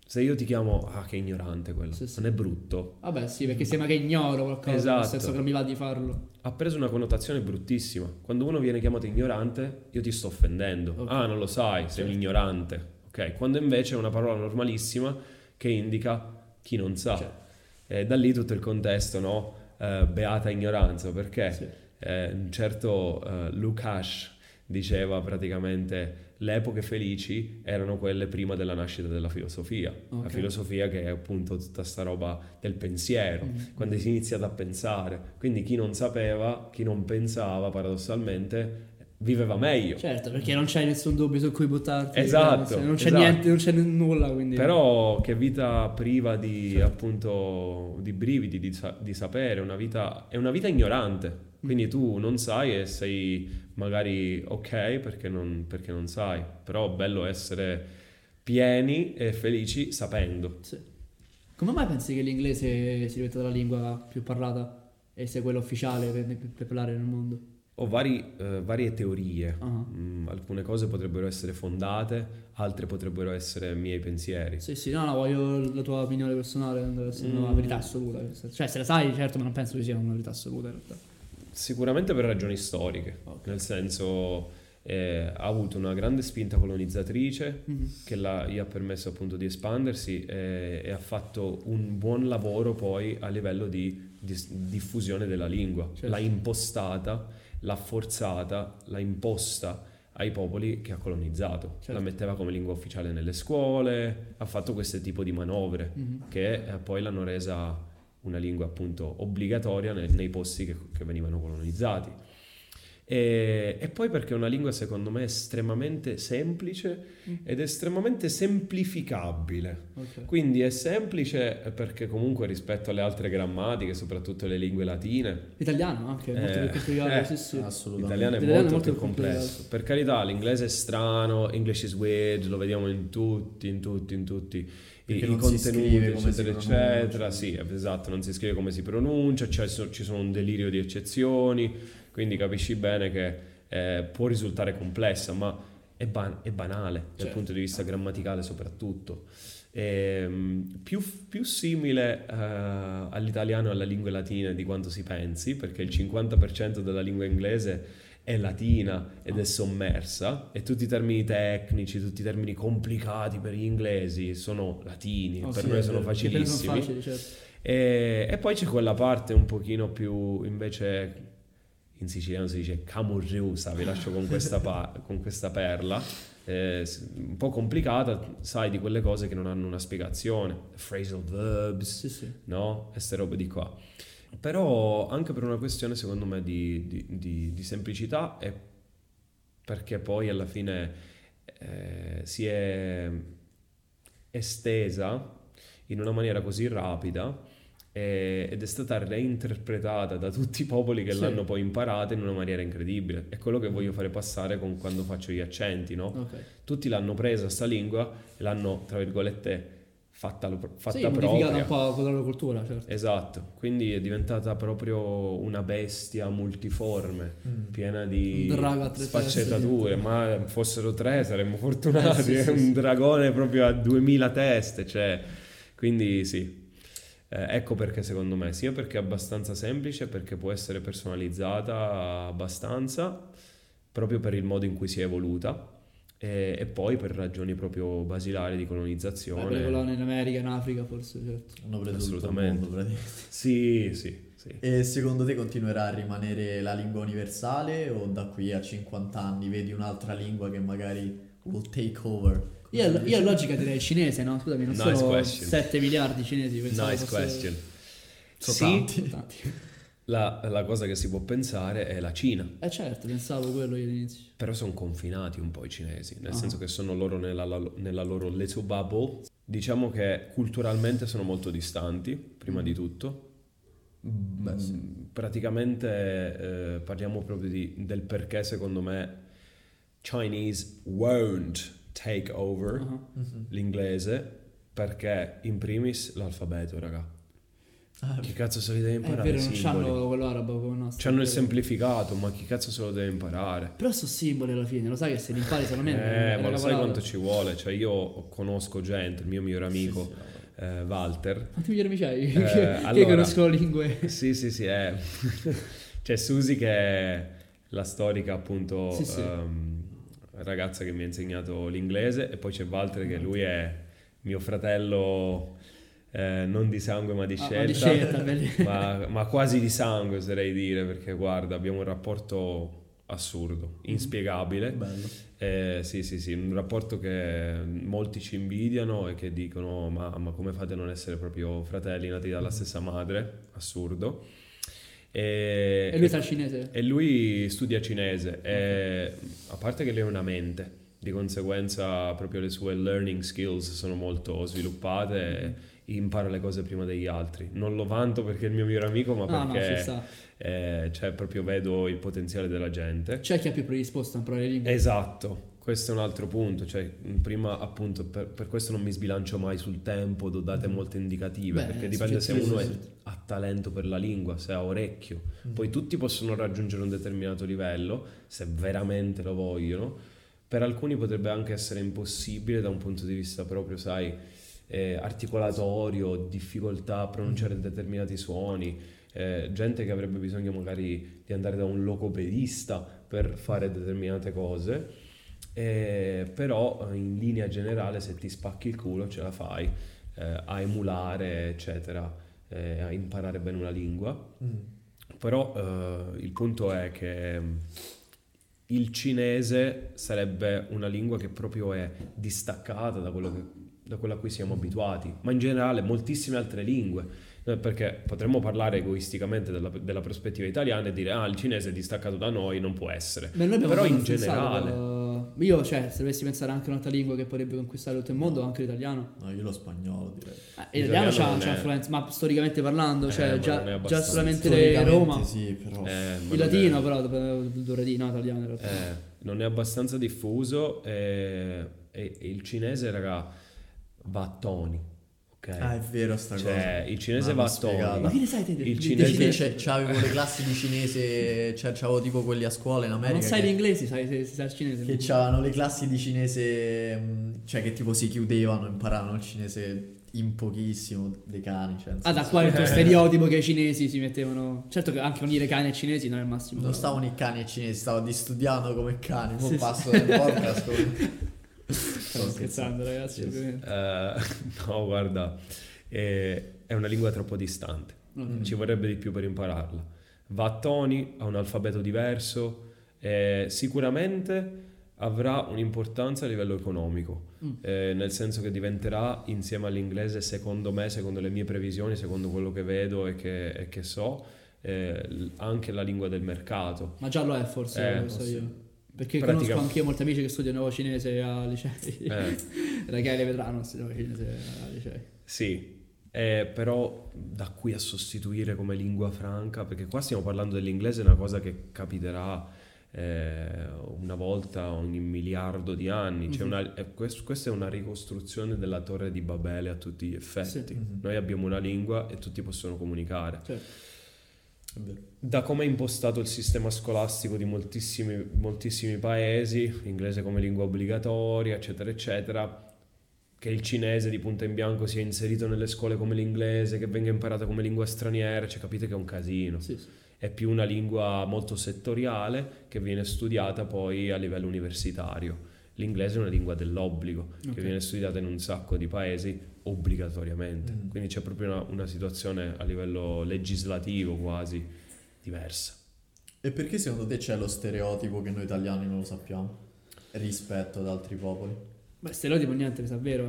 se io ti chiamo, ah che ignorante quello, Sì, sì. non è brutto, Vabbè, sì, perché sembra che ignoro qualcosa, Esatto. nel senso che non mi va di farlo. ha preso una connotazione bruttissima. Quando uno viene chiamato ignorante, io ti sto offendendo. Ok. Ah, non lo sai, sei un Certo. ignorante. Ok, quando invece è una parola normalissima che indica chi non sa. Certo. E da lì tutto il contesto, no? Eh, beata ignoranza, perché Sì. eh, un certo eh, Lukács diceva praticamente le epoche felici erano quelle prima della nascita della filosofia. La Ok. filosofia che è appunto tutta sta roba del pensiero, Mm. quando si è iniziato a pensare. Quindi chi non sapeva, chi non pensava paradossalmente, viveva meglio. Certo, perché non c'è nessun dubbio su cui buttarti. Esatto, non c'è esatto. niente, non c'è nulla, quindi... Però che vita priva di Certo. appunto di brividi, di, di sapere, una vita, è una vita ignorante. Quindi tu non sai e sei magari ok perché non, perché non sai, però è bello essere pieni e felici sapendo. Sì. Come mai pensi che l'inglese sia diventata la lingua più parlata e sia quella ufficiale per, per parlare nel mondo? Ho vari, eh, varie teorie. Ah. Mm, alcune cose potrebbero essere fondate, altre potrebbero essere miei pensieri. Sì, sì, no, no, voglio la tua opinione personale, non deve essere una Mm. verità assoluta. Cioè, se la sai, certo, ma non penso che sia una verità assoluta in realtà. Sicuramente per ragioni storiche, Ok. nel senso eh, ha avuto una grande spinta colonizzatrice Mhm. che la- gli ha permesso appunto di espandersi e, e ha fatto un buon lavoro poi a livello di, dis- diffusione della lingua. Certo. L'ha impostata, l'ha forzata, l'ha imposta ai popoli che ha colonizzato. Certo. La metteva come lingua ufficiale nelle scuole, ha fatto questo tipo di manovre Mhm. che eh, poi l'hanno resa una lingua appunto obbligatoria nel- nei posti che, che venivano colonizzati. E, e poi perché è una lingua secondo me estremamente semplice Mm. ed estremamente semplificabile. Ok. Quindi è semplice perché comunque rispetto alle altre grammatiche, soprattutto le lingue latine, L'italiano anche, è molto Eh, più complicato, eh, sì, sì. Assolutamente. l'italiano è L'italiano molto, è molto più più complesso. complicato. Per carità, l'inglese è strano, English is weird, lo vediamo in tutti, in tutti, in tutti i, Perché i contenuti, scrive come si eccetera, eccetera. Sì, esatto, non si scrive come si pronuncia, c'è- ci sono un delirio di eccezioni, quindi capisci bene che eh, può risultare complessa, ma è, ban- è banale dal Certo. punto di vista grammaticale soprattutto. Ehm, più, più simile eh, all'italiano e alle lingue latine di quanto si pensi, perché il 50% della lingua inglese è latina ed è sommersa e tutti i termini tecnici, tutti i termini complicati per gli inglesi sono latini, Oh, per sì, noi è sono facilissimi. facili, certo. E, e poi c'è quella parte un pochino più invece in siciliano si dice camurriusa, vi lascio con questa, pa- con questa perla, eh, un po' complicata, sai, di quelle cose che non hanno una spiegazione, phrasal verbs, Sì, sì. no? E ste robe di qua. Però anche per una questione secondo me di, di- di- di semplicità e perché poi alla fine eh, si è estesa in una maniera così rapida eh, ed è stata reinterpretata da tutti i popoli che Sì. l'hanno poi imparata in una maniera incredibile. È quello che voglio fare passare con quando faccio gli accenti, no? Ok. Tutti l'hanno presa sta lingua e l'hanno, tra virgolette, fatta, fatta sì, propria. un po' con la loro cultura, certo. Esatto, quindi è diventata proprio una bestia multiforme, Mm. piena di Un sfaccettature, ma fossero tre saremmo fortunati, Eh, sì, è sì, un sì. dragone proprio a 2000 teste, cioè, quindi sì, Eh, ecco perché secondo me, sia perché è abbastanza semplice, perché può essere personalizzata abbastanza, proprio per il modo in cui si è evoluta, e, e poi per ragioni proprio basilari di Beh, colonizzazione. colonie in America, in Africa, forse, certo. Hanno preso tutto il Assolutamente. mondo. Sì, sì, sì. E secondo te continuerà a rimanere la lingua universale o da qui a 50 anni vedi un'altra lingua che magari will take over? Io, io a logica direi cinese, no? Scusami, non Nice sono question. 7 miliardi di cinesi. pensavo Nice fosse- question. Sono Sì, tanti. Tanti. la, la cosa che si può pensare è la Cina, Eh certo, pensavo quello io all'inizio. però sono confinati un po' i cinesi, nel Ah. senso che sono loro nella, nella loro little bubble. Diciamo che culturalmente sono molto distanti, prima di tutto. Beh, sì. Mm, Praticamente eh, parliamo proprio di- del perché secondo me Chinese won't take over Ah. Mhm. l'inglese perché in primis l'alfabeto, raga. Ah, Chi cazzo se li deve È imparare vero, i non c'hanno quello arabo come il nostro. C'hanno il è vero. semplificato, ma chi cazzo se lo deve imparare? Però sono simboli alla fine, lo sai che se li impari secondo me è Eh, ma lo sai quanto ci vuole? Cioè, io conosco gente, il mio migliore amico, sì, sì, eh, Walter. Quanti migliori amici hai? Eh, che, allora- conoscono lingue. Sì, sì, sì, è... C'è Susi che è la storica, appunto, Sì, sì. ehm, ragazza che mi ha insegnato l'inglese, e poi c'è Walter che lui è mio fratello eh, non di sangue ma di Ah, ma scelta. di scelta, ma, ma quasi di sangue oserei dire perché guarda abbiamo un rapporto assurdo, inspiegabile. Bello. Eh, sì, sì, sì, un rapporto che molti ci invidiano e che dicono ma, ma come fate a non essere proprio fratelli nati dalla stessa madre? Assurdo. E, E lui sa cinese? e lui studia cinese e a parte che lui è una mente, di conseguenza proprio le sue learning skills sono molto sviluppate e impara le cose prima degli altri. Non lo vanto perché è il mio migliore amico, ma No, no, ci perché sta. eh, cioè, proprio vedo il potenziale della gente. C'è chi è più predisposto a imparare le lingue. Esatto, questo è un altro punto, cioè prima appunto per, per questo non mi sbilancio mai sul tempo, do date molte indicative, Beh, perché dipende se uno è, ha talento per la lingua, se ha orecchio. Poi tutti possono raggiungere un determinato livello, se veramente lo vogliono. Per alcuni potrebbe anche essere impossibile da un punto di vista proprio, sai, eh, articolatorio, difficoltà a pronunciare determinati suoni, eh, gente che avrebbe bisogno magari di andare da un logopedista per fare determinate cose. Eh, però eh, in linea generale se ti spacchi il culo ce la fai eh, a emulare eccetera eh, a imparare bene una lingua Mm. però eh, il punto è che mm, il cinese sarebbe una lingua che proprio è distaccata da quello che- da quella a cui siamo abituati, ma in generale moltissime altre lingue. Eh, Perché potremmo parlare egoisticamente della, della prospettiva italiana e dire ah il cinese è distaccato da noi, non può essere. Beh, Però in generale... io, cioè, se dovessi pensare anche a un'altra lingua che potrebbe conquistare tutto il mondo, anche l'italiano. No, io lo spagnolo direi. Eh, l'italiano L'italiano c'ha, influenza, ma storicamente parlando, Eh, cioè, ma già, già solamente Roma. sì, però. Eh, Il latino, è- però, dovrei no, italiano in realtà. Eh, non è abbastanza diffuso e, e- e il cinese, raga, va a toni. Ok? Ah, è vero sta cioè, cosa. il cinese Ma va a. Ma che ne sai te? di- Il cinese- c'è- c'avevo le classi di cinese, cioè c'avevo tipo quelli a scuola in Ma America non sai che, l'inglese, sai, se, se sai il cinese. che c'avevano le classi di cinese, mh, cioè che tipo si chiudevano, imparavano il cinese in pochissimo dei cani. Cioè, Ah, da qua il tuo stereotipo che i cinesi si mettevano. Certo che anche unire cani e cinesi non è il massimo. Non però- stavano i cani e cinesi, stavo di studiando come cani. Mo Sì, passo sì. nel podcast Stavo scherzando, ragazzi. Ovviamente. Eh, no, guarda, eh, è una lingua troppo distante. Ok. Ci vorrebbe di più per impararla. Va a toni, ha un alfabeto diverso, e sicuramente avrà un'importanza a livello economico, Mm. eh, nel senso che diventerà insieme all'inglese, secondo me, secondo le mie previsioni, secondo quello che vedo e che, e che so, eh, anche la lingua del mercato. Ma già lo è forse, Eh, lo so io. Perché Pratica- conosco anche io molti amici che studiano cinese a licei. Eh, Ragazzi, vedranno studiano cinese a licei. Sì, eh, però da qui a sostituire come lingua franca, perché qua stiamo parlando dell'inglese, è una cosa che capiterà eh, una volta ogni miliardo di anni. Mhm. una- eh, quest- questa è una ricostruzione della torre di Babele a tutti gli effetti. Sì. Mhm. Noi abbiamo una lingua e tutti possono comunicare. Certo. Da come è impostato il sistema scolastico di moltissimi, moltissimi paesi, inglese come lingua obbligatoria, eccetera, eccetera, che il cinese di punta in bianco sia inserito nelle scuole come l'inglese, che venga imparata come lingua straniera, cioè capite che è un casino. Sì, sì. È più una lingua molto settoriale che viene studiata poi a livello universitario. L'inglese è una lingua dell'obbligo, Ok. che viene studiata in un sacco di paesi obbligatoriamente. Mm. Quindi c'è proprio una, una situazione a livello legislativo quasi diversa. E perché secondo te c'è lo stereotipo che noi italiani non lo sappiamo rispetto ad altri popoli? Beh, stereotipo niente, mi sa vero. eh.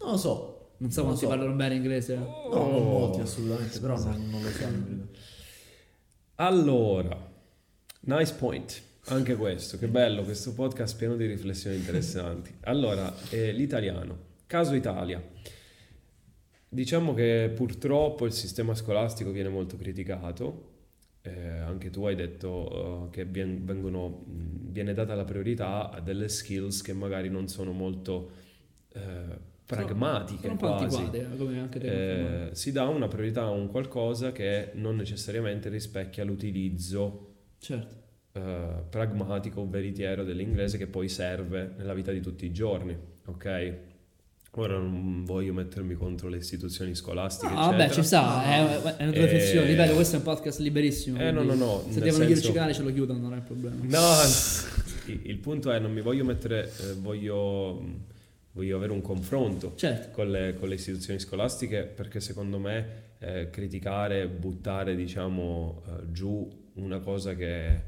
Non lo so. Non so Non quanti so. parlano bene inglese. eh. No, non molti assolutamente, però non, non lo so. Allora, nice point. Anche questo, che bello, questo podcast pieno di riflessioni interessanti. Allora, eh, l'italiano. Caso Italia. Diciamo che purtroppo il sistema scolastico viene molto criticato. Eh, anche tu hai detto eh, che vengono, viene data la priorità a delle skills che magari non sono molto eh, pragmatiche Sono po' quasi. eh, come anche te. Eh, si dà una priorità a un qualcosa che non necessariamente rispecchia l'utilizzo Certo. Eh, pragmatico veritiero dell'inglese che poi serve nella vita di tutti i giorni, ok? Ora non voglio mettermi contro le istituzioni scolastiche, Ah, vabbè, ci sta, è, è una tua Eh, riflessione. Ripeto, questo è un podcast liberissimo. Eh, no, no, no, Se devono senso- dirci cane ce lo chiudono, non è il problema. No, il punto è non mi voglio mettere, eh, voglio, voglio avere un confronto Certo. con le, con le istituzioni scolastiche perché secondo me eh, criticare, buttare diciamo eh, giù una cosa che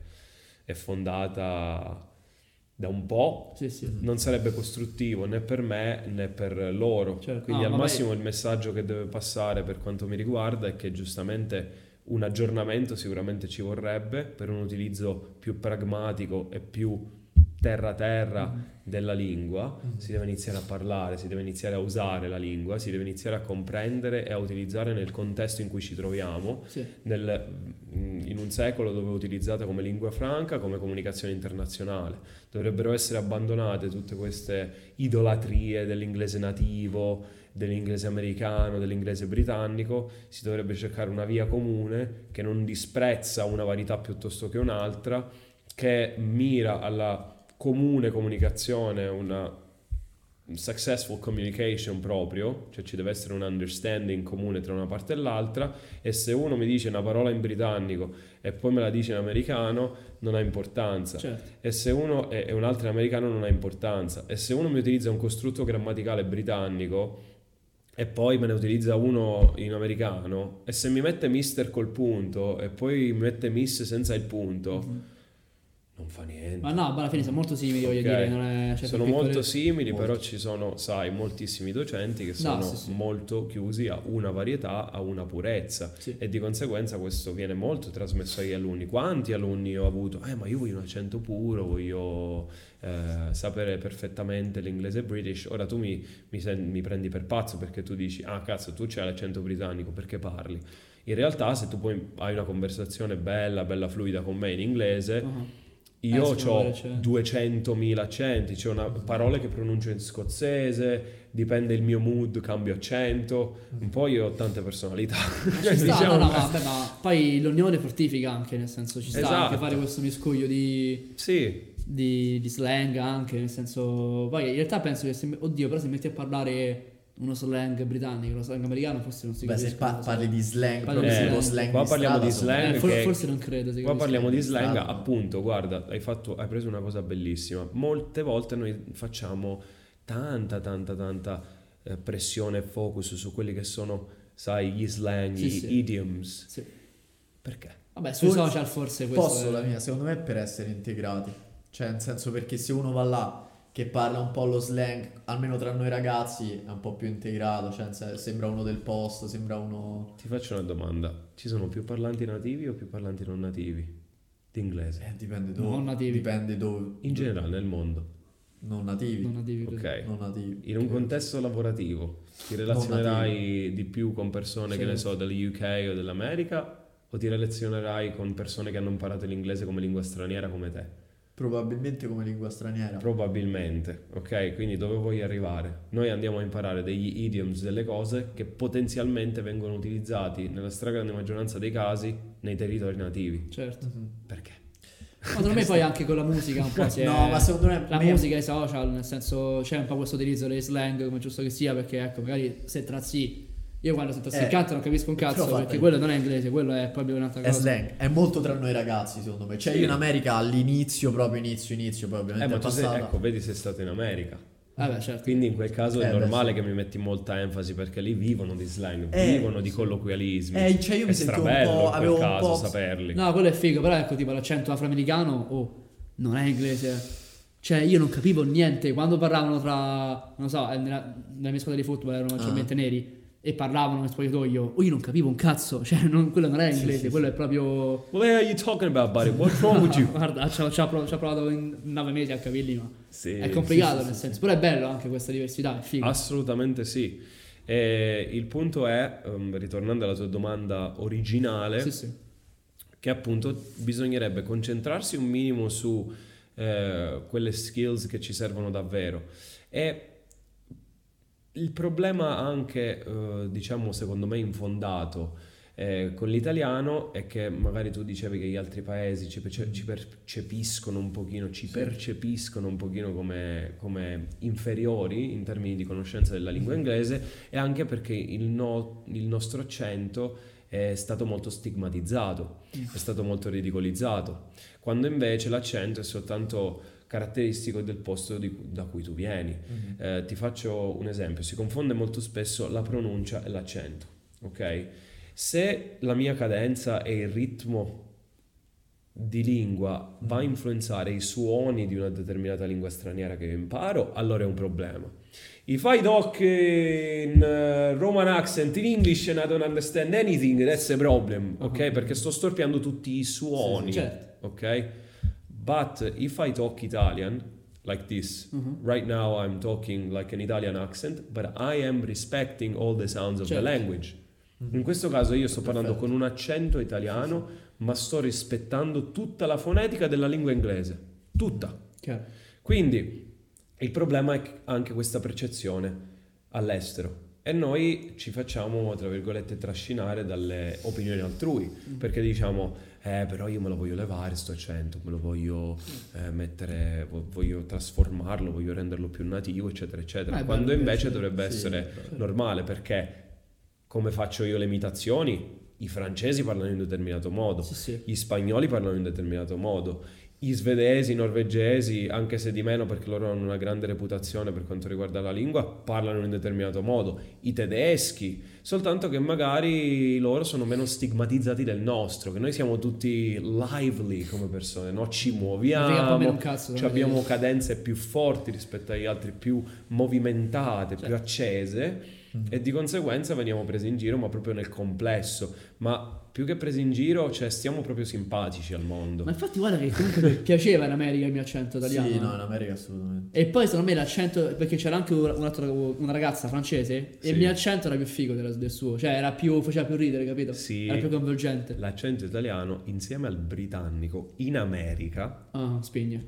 è fondata da un po' Sì, sì. non sarebbe costruttivo né per me né per loro. Certo. Quindi Ah, al ma massimo il messaggio che deve passare per quanto mi riguarda è che giustamente un aggiornamento sicuramente ci vorrebbe per un utilizzo più pragmatico e più terra terra della lingua, si deve iniziare a parlare, si deve iniziare a usare la lingua, si deve iniziare a comprendere e a utilizzare nel contesto in cui ci troviamo, Sì. nel- in un secolo dove è utilizzata come lingua franca, come comunicazione internazionale. Dovrebbero essere abbandonate tutte queste idolatrie dell'inglese nativo, dell'inglese americano, dell'inglese britannico, si dovrebbe cercare una via comune che non disprezza una varietà piuttosto che un'altra, che mira alla comune comunicazione, una successful communication proprio, cioè ci deve essere un understanding comune tra una parte e l'altra e se uno mi dice una parola in britannico e poi me la dice in americano non ha importanza. Certo. e se uno è, è un altro in americano non ha importanza. E se uno mi utilizza un costrutto grammaticale britannico e poi me ne utilizza uno in americano e se mi mette mister col punto e poi mi mette miss senza il punto non fa niente Ma no, alla fine sono molto simili, voglio Ok. dire. È, cioè, sono molto simili, Molto. però ci sono, sai, moltissimi docenti che sono sì, sì. molto chiusi a una varietà, a una purezza Sì. e di conseguenza questo viene molto trasmesso agli alunni. Quanti alunni ho avuto? Eh, ma io voglio un accento puro, voglio eh, sapere perfettamente l'inglese british. Ora tu mi, mi sen- mi prendi per pazzo perché tu dici, ah cazzo, tu c'hai l'accento britannico, perché parli? In realtà se tu poi hai una conversazione bella, bella fluida con me in inglese, Ah. Io Eh, ho magari c'è. 200.000 accenti, c'è una parole che pronuncio in scozzese, dipende il mio mood, cambio accento, un po' io ho tante personalità. Ci sta, Diciamo- no, no, vabbè, ma poi l'unione fortifica anche, nel senso ci sta Esatto. anche fare questo miscuglio di, Sì, di, di slang anche, nel senso... Poi in realtà penso che se... Oddio, però se metti a parlare uno slang britannico, uno slang americano, forse non si Beh, se pa- parli di slang, Parli proprio di slang. Qua parliamo di strada, slang. Eh, che- forse non credo. qua parliamo di slang, strano. appunto, guarda, hai, fatto, hai preso una cosa bellissima. Molte volte noi facciamo tanta, tanta, tanta eh, pressione e focus su quelli che sono, sai, gli slang, Sì, gli sì. idioms. Sì. Perché? Vabbè, sui Forse- social forse questo Posso è- la mia, secondo me è per essere integrati. Cioè, nel senso perché se uno va là che parla un po' lo slang, almeno tra noi ragazzi, è un po' più integrato, cioè sembra uno del posto, sembra uno... Ti faccio una domanda. Ci sono più parlanti nativi o più parlanti non nativi di inglese? Eh, dipende dove. Non nativi. Dipende dove. In generale nel mondo. Non nativi. Non nativi. Ok. Non nativi. In un contesto lavorativo ti relazionerai di più con persone che ne so degli UK o dell'America o ti relazionerai con persone che hanno imparato l'inglese come lingua straniera come te? Probabilmente come lingua straniera. Probabilmente, ok? Quindi dove vuoi arrivare? Noi andiamo a imparare degli idioms, delle cose che potenzialmente vengono utilizzati nella stragrande maggioranza dei casi nei territori nativi. Certo. Mhm. Perché? Ma secondo me poi anche con la musica un po' si è... No, ma secondo me... La me- musica e i social, nel senso c'è un po' questo utilizzo dei slang come giusto che sia, perché ecco, magari se trazzi. Io quando sento Eh, canto non capisco un cazzo, perché quello non è inglese, quello è proprio un'altra È cosa. slang, è molto tra noi ragazzi secondo me. Cioè Sì. io in America all'inizio, proprio inizio, inizio, poi Eh, ovviamente ma è tu sei, ecco, vedi sei stato in America. Vabbè, certo. Quindi in quel caso è Eh, beh, normale sì. che mi metti molta enfasi perché lì vivono di slang, Eh, vivono di colloquialismi. Eh, cioè io mi è sentivo un strabello po'- avevo un caso po'- saperli. No, quello è figo, però ecco, tipo l'accento afroamericano, oh, non è inglese. Cioè, io non capivo niente quando parlavano tra, non so, eh, nella, nella mia squadra di football erano maggiormente neri e parlavano nel spogliatoio, oh, io non capivo un cazzo, cioè, non- quello non è Sì, inglese, sì, quello sì. è proprio... What are you talking about, buddy? What's wrong with you? Guarda, ci ho provato in nove mesi a capirli, ma Sì, è complicato sì, nel sì, senso, sì. però è bello anche questa diversità, è figo. Assolutamente sì. E il punto è, ehm, ritornando alla tua domanda originale, Sì, sì. che appunto bisognerebbe concentrarsi un minimo su eh, quelle skills che ci servono davvero. E il problema anche, eh, diciamo, secondo me infondato eh, con l'italiano è che magari tu dicevi che gli altri paesi ci, ci percepiscono un pochino, ci percepiscono un pochino come, come inferiori in termini di conoscenza della lingua inglese e anche perché il, no- il nostro accento è stato molto stigmatizzato, è stato molto ridicolizzato, quando invece l'accento è soltanto caratteristico del posto di- da cui tu vieni. Mhm. Eh, ti faccio un esempio, si confonde molto spesso la pronuncia e l'accento, ok? Se la mia cadenza e il ritmo di lingua va a influenzare i suoni di una determinata lingua straniera che io imparo, allora è un problema. If I talk in uh, Roman accent in English and I don't understand anything, that's a problem, ok? Uh-huh. Perché sto storpiando tutti i suoni, Certo. ok? But if I talk Italian like this, Mhm. right now I'm talking like an Italian accent, but I am respecting all the sounds of Certo. the language. In questo caso io sto parlando Perfetto. con un accento italiano, ma sto rispettando tutta la fonetica della lingua inglese. Tutta. Chiaro. Quindi il problema è anche questa percezione all'estero e noi ci facciamo, tra virgolette, trascinare dalle opinioni altrui, perché diciamo, eh però io me lo voglio levare sto accento, me lo voglio eh, mettere, vo- voglio trasformarlo, voglio renderlo più nativo, eccetera, eccetera, Eh, quando invece dovrebbe sì, essere bello. normale, perché come faccio io le imitazioni, i francesi parlano in un determinato modo, Sì, sì. gli spagnoli parlano in un determinato modo, i svedesi, i norvegesi, anche se di meno perché loro hanno una grande reputazione per quanto riguarda la lingua, parlano in un determinato modo, i tedeschi, soltanto che magari loro sono meno stigmatizzati del nostro, che noi siamo tutti lively come persone, no? ci muoviamo, un cazzo, ci non è abbiamo cadenze più forti rispetto agli altri, più movimentate, più Certo. Accese e di conseguenza veniamo presi in giro, ma proprio nel complesso. Ma più che presi in giro, cioè stiamo proprio simpatici al mondo. Ma infatti guarda che comunque piaceva in America il mio accento italiano. Sì, no, in America assolutamente. E poi secondo me l'accento, perché c'era anche un- un'altra- una ragazza francese e Sì. il mio accento era più figo del, del suo, cioè era più, faceva più ridere, capito? Sì. Era più coinvolgente. L'accento italiano insieme al britannico in America Ah, spigne.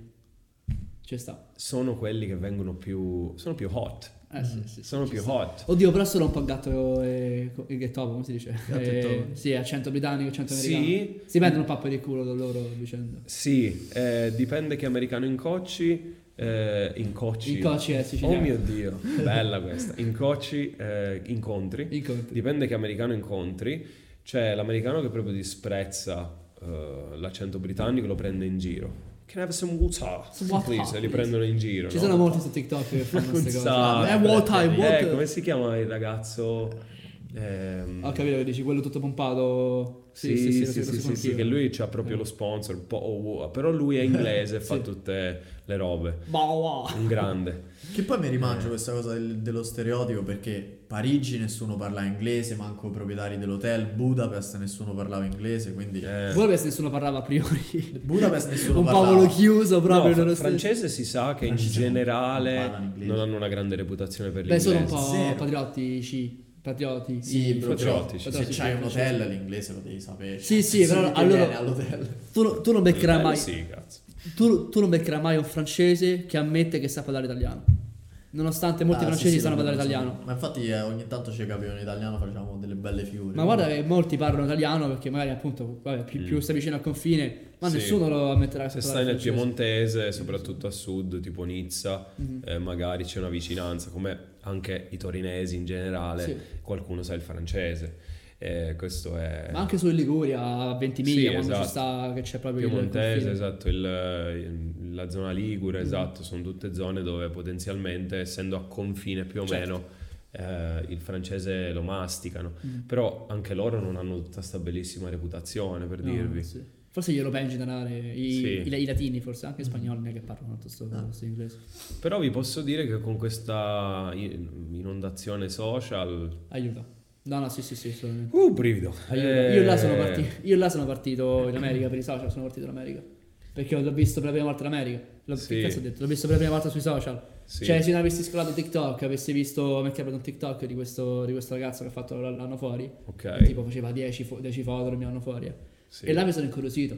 Ci sta. sono quelli che vengono più sono più hot. Eh sì, sì, sì, Sono più sta. hot. Oddio, però sono un po' gatto e, e ghettopo, come si dice? Gatto e Eh, topo. sì, accento britannico, accento americano. Sì, Si prendono un po' per il culo da loro vicenda. sì, eh, dipende che americano incocci, eh, incocci. Incocci è Oh siciliano. mio Dio, bella questa. Incocci, eh, incontri. Incontri. Dipende che americano incontri. C'è l'americano che proprio disprezza eh, l'accento britannico, lo prende in giro. Can I have some water? Some water, Please, e li please. prendono in giro. Ci no? sono molti su TikTok che fanno Un queste cose. sacco. Eh, water, Eh, water. come si chiama il ragazzo? Ehm, Ho capito che dici quello tutto pompato. Sì, sì, sì, lo sì, so sì, anch'io. che lui ha proprio Eh. lo sponsor, po- oh, però lui è inglese e fa Sì. tutte le robe. Boh, Un grande. Che poi mi rimangio questa cosa del- dello stereotipo perché Parigi nessuno parlava inglese, manco i proprietari dell'hotel, Budapest nessuno parlava inglese, quindi Eh. Budapest nessuno parlava a priori. Budapest nessuno un parlava. popolo chiuso No, proprio. fra- nello stesso- francese si sa che in Francese non- non generale inglese. non hanno una grande reputazione per Beh, sono un l'inglese. po' Zero. patriottici. Patrioti. Sì, patriottici, se c'hai un hotel l'inglese lo devi sapere. Sì, sì, però allora-. Tu, tu non beccherai Eh, mai. Sì, cazzo. Tu, tu non beccherai mai un francese che ammette che sa parlare italiano. Nonostante molti Ah, sì, francesi sì, sanno lo parlare italiano. Ma infatti eh, ogni tanto ci capiamo in italiano, facciamo delle belle figure. Ma guarda che molti parlano italiano perché magari appunto vabbè, più, Mm. più stai vicino al confine, ma Sì. nessuno lo ammetterà Se stai nel piemontese, soprattutto a sud, tipo Nizza, Mhm. eh, magari c'è una vicinanza, come anche i torinesi in generale, Sì. qualcuno sa il francese. Eh, questo è Ma anche su in Liguria a 20 Sì, miglia quando ci esatto. sta che c'è proprio il piemontese, confine. esatto, il- la zona Ligure, Mhm. esatto, sono tutte zone dove potenzialmente, essendo a confine più o Certo. meno, eh, il francese lo masticano. Mm. Però anche loro non hanno tutta sta bellissima reputazione, per No, dirvi. sì. Forse gli europei in generale, i, Sì. i- i latini forse, anche gli spagnoli non è che parlano tanto sto, Ah. inglese. Però vi posso dire che con questa i- inondazione social... Aiuta. No, no, sì, sì, sì, assolutamente. Uh, brivido. Eh, Io, là sono partito, io là sono partito in America per i social, sono partito in America. Perché l'ho visto per la prima volta in America. L'ho, Sì. che ho detto? L'ho visto per la prima volta sui social. Sì. Cioè, se non avessi scrollato TikTok, avessi visto, è capitato un TikTok di questo, di questo ragazzo che ha fatto l'anno fuori. Ok. e Tipo faceva 10, fo- 10 foto mio anno fuori. eh. Sì. E là mi sono incuriosito.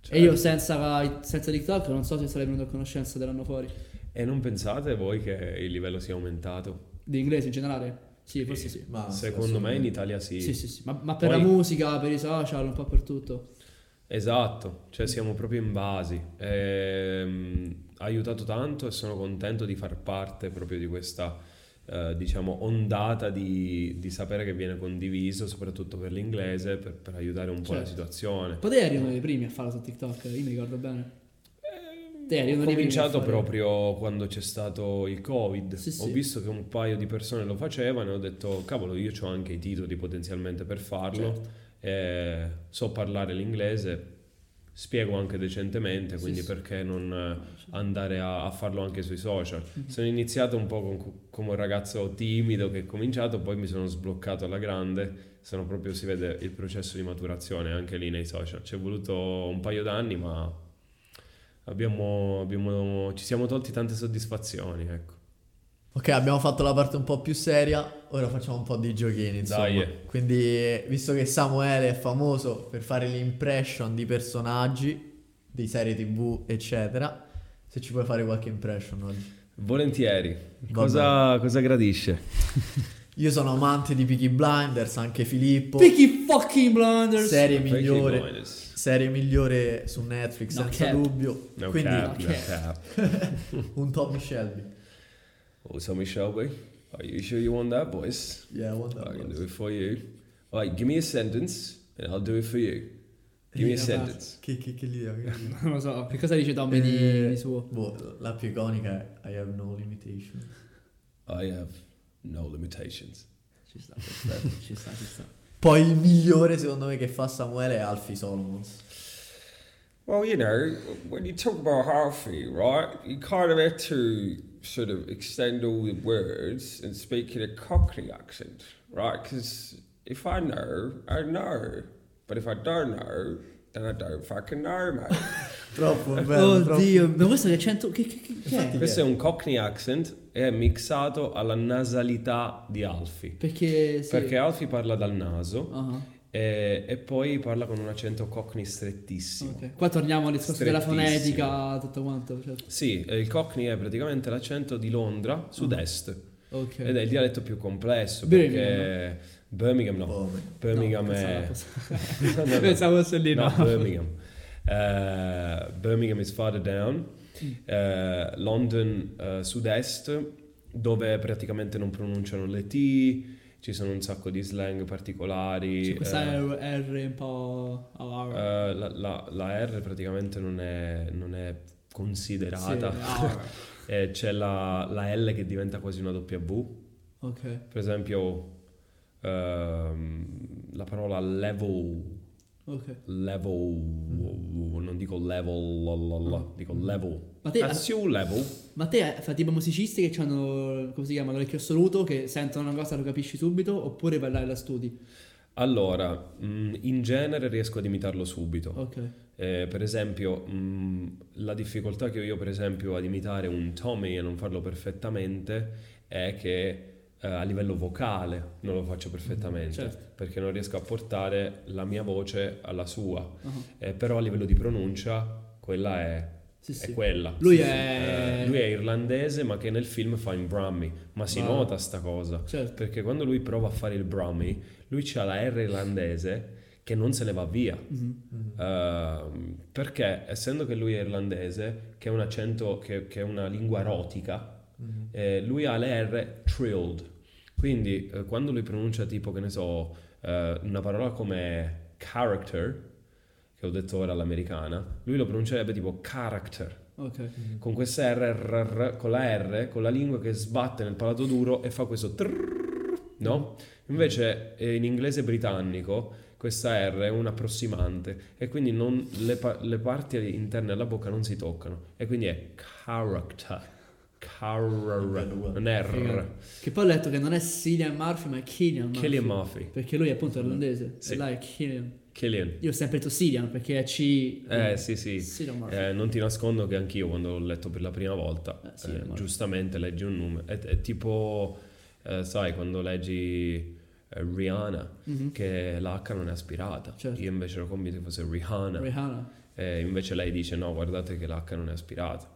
Certo. E io senza, senza TikTok non so se sarei venuto a conoscenza dell'anno fuori. E non pensate voi che il livello sia aumentato? Di inglese in generale? Sì, forse sì. Ma Secondo me in. Italia sì. Sì, sì, sì. Ma, ma per Poi- la musica, per i social, un po' per tutto. Esatto, cioè siamo proprio invasi. Ehm, ha aiutato tanto e sono contento di far parte proprio di questa, eh, diciamo, ondata di, di sapere che viene condiviso, soprattutto per l'inglese, per, per aiutare un po' la Certo. situazione. Poi te eri uno dei primi a farlo su TikTok, io mi ricordo bene. Te eri Ho cominciato proprio quando c'è stato il Covid. Sì, Ho sì. visto che un paio di persone lo facevano e ho detto, cavolo, io ho anche i titoli potenzialmente per farlo. Certo. Eh, so parlare l'inglese, spiego anche decentemente, quindi sì. perché non andare a, a farlo anche sui social? Mhm. Sono iniziato un po' con- come un ragazzo timido che è cominciato, poi mi sono sbloccato alla grande. Sono proprio, si vede il processo di maturazione anche lì nei social. Ci è voluto un paio d'anni, ma abbiamo, abbiamo- ci siamo tolti tante soddisfazioni, ecco. Ok, abbiamo fatto la parte un po' più seria, ora facciamo un po' di giochini, insomma. Dai. Quindi, visto che Samuele è famoso per fare l'impression di personaggi, di serie TV, eccetera, se ci puoi fare qualche impression oggi. Volentieri. Cosa, cosa gradisce? Io sono amante di Peaky Blinders, anche Filippo. Peaky fucking blunders. serie migliore, Blinders. Serie migliore su Netflix, No senza cap. dubbio. No Quindi, cap, no cap. un Tommy Shelby. Oh, Tommy Shelby, are you sure you want that, boys? Yeah, what I can do it for you. All right, give me a sentence and I'll do it for you. Give me a sentence. Che, che, che l'idea? Non lo so, che cosa dice Tommy di, Eh, di suo? boh, la più iconica è I have no limitation. I have no limitations. Ci sta, ci sta, ci sta. Poi il migliore secondo me che fa Samuele è Alfie Solomons. Well, you know, when you talk about Harvey, right, you kind of have to sort of extend all the words and speak in a Cockney accent, right? Because if I know, I know. But if I don't know, then I don't fucking know, mate. Troppo bello, troppo. Oddio, ma questo che accento... Che, che, che, che è? Questo è un Cockney accent e è mixato alla nasalità di Alfie. Perché... Sì. Perché Alfie parla dal naso Ah, e, e poi parla con un accento Cockney strettissimo. ok. Qua torniamo al discorso della fonetica, tutto quanto. Certo. Sì, eh, il Cockney è praticamente l'accento di Londra, sud-est. Ok. Ed è il dialetto più complesso Birmingham, perché Birmingham no, Oh, Birmingham No, è pensavo- No, no, Pensavo fosse lì, no. no, Birmingham. Eh, Birmingham is farther down. Eh, London eh, sud-est dove praticamente non pronunciano le T, ci sono un sacco di slang particolari. C'è questa eh, R, un po'... la, la- la R praticamente non è, non è considerata. Sì, c'è la, la L che diventa quasi una W. ok. Per esempio, la parola level, Ok. level, non dico level, la, la, la, dico level. Ma te, Ah, sì, un level. ma te fai tipo musicisti che hanno, come si chiama, l'orecchio assoluto, che sentono una cosa lo capisci subito, oppure vai là e la studi? Allora, mh, in genere riesco ad imitarlo subito. Ok. Eh, per esempio, mh, la difficoltà che ho io, per esempio, ad imitare un Tommy e non farlo perfettamente è che eh, a livello vocale non lo faccio perfettamente Certo. perché non riesco a portare la mia voce alla sua. Ah, Eh, però a livello di pronuncia, quella è, Sì, è sì. quella. Lui Sì, è- eh, lui è irlandese, ma che nel film fa in Brummy. Ma si Wow. nota sta cosa. Certo. Perché quando lui prova a fare il Brummy, lui c'ha la R irlandese che non se ne va via. Mhm. Ehm, perché essendo che lui è irlandese, che è un accento, che, che è una lingua erotica, Mhm. eh, lui ha le R trilled. Quindi eh, quando lui pronuncia tipo, che ne so, eh, una parola come character, che ho detto ora all'americana, lui lo pronuncerebbe tipo character. Ok. Con questa R, R, R, con la R, con la lingua che sbatte nel palato duro e fa questo trrrr, no? Invece eh, in inglese britannico questa R è un approssimante e quindi non- le, pa- le parti interne della bocca non si toccano e quindi è character. Character. Non è R. Che poi ho letto che non è Cillian Murphy, ma è Killian Murphy. Killian Murphy. Perché lui è appunto irlandese. Sì. E là è Killian. Killian. Io ho sempre detto Cillian perché è C. Eh sì sì. Eh, non ti nascondo che anch'io quando l'ho letto per la prima volta, Eh, eh, giustamente leggi un numero. È, è tipo, eh, sai, quando leggi eh, Rihanna, Mhm. che l'H non è aspirata. Certo. Io invece ero convinto che fosse Rihanna. Rihanna. E invece lei dice no, guardate che l'H non è aspirata.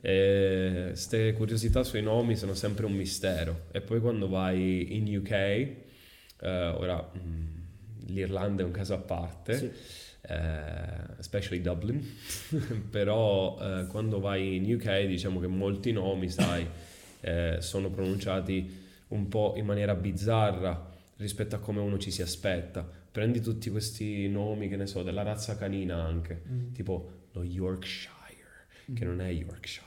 Queste curiosità sui nomi sono sempre un mistero. E poi quando vai in UK, eh, ora mm, l'Irlanda è un caso a parte, Sì. eh, especially Dublin, però eh, quando vai in UK diciamo che molti nomi, sai, eh, sono pronunciati un po' in maniera bizzarra rispetto a come uno ci si aspetta. Prendi tutti questi nomi, che ne so, della razza canina anche, Mm. tipo lo Yorkshire, che non è Yorkshire,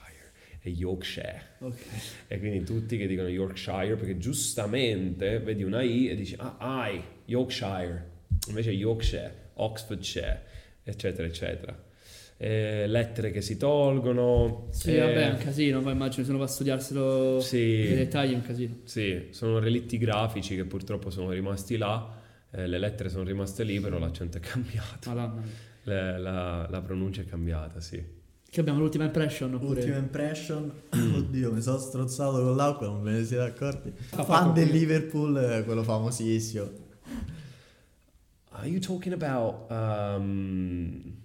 è Yorkshire. Ok. E quindi tutti che dicono Yorkshire, perché giustamente vedi una I e dici, ah, I, Yorkshire, invece Yorkshire, Oxfordshire, eccetera, eccetera. E lettere che si tolgono. Sì, e- vabbè, è un casino. Poi immagino se uno va a studiarselo Sì. nei dettagli è un casino. Sì, sono relitti grafici che purtroppo sono rimasti là, eh, le lettere sono rimaste lì, però l'accento è cambiato. Le- la, la pronuncia è cambiata, sì. Che abbiamo l'ultima impression oppure... Ultima impression. Oddio, mi sono strozzato con l'acqua, non ve ne siete accorti. Fatto Fan del. Liverpool, eh, quello famosissimo. Are you talking about um,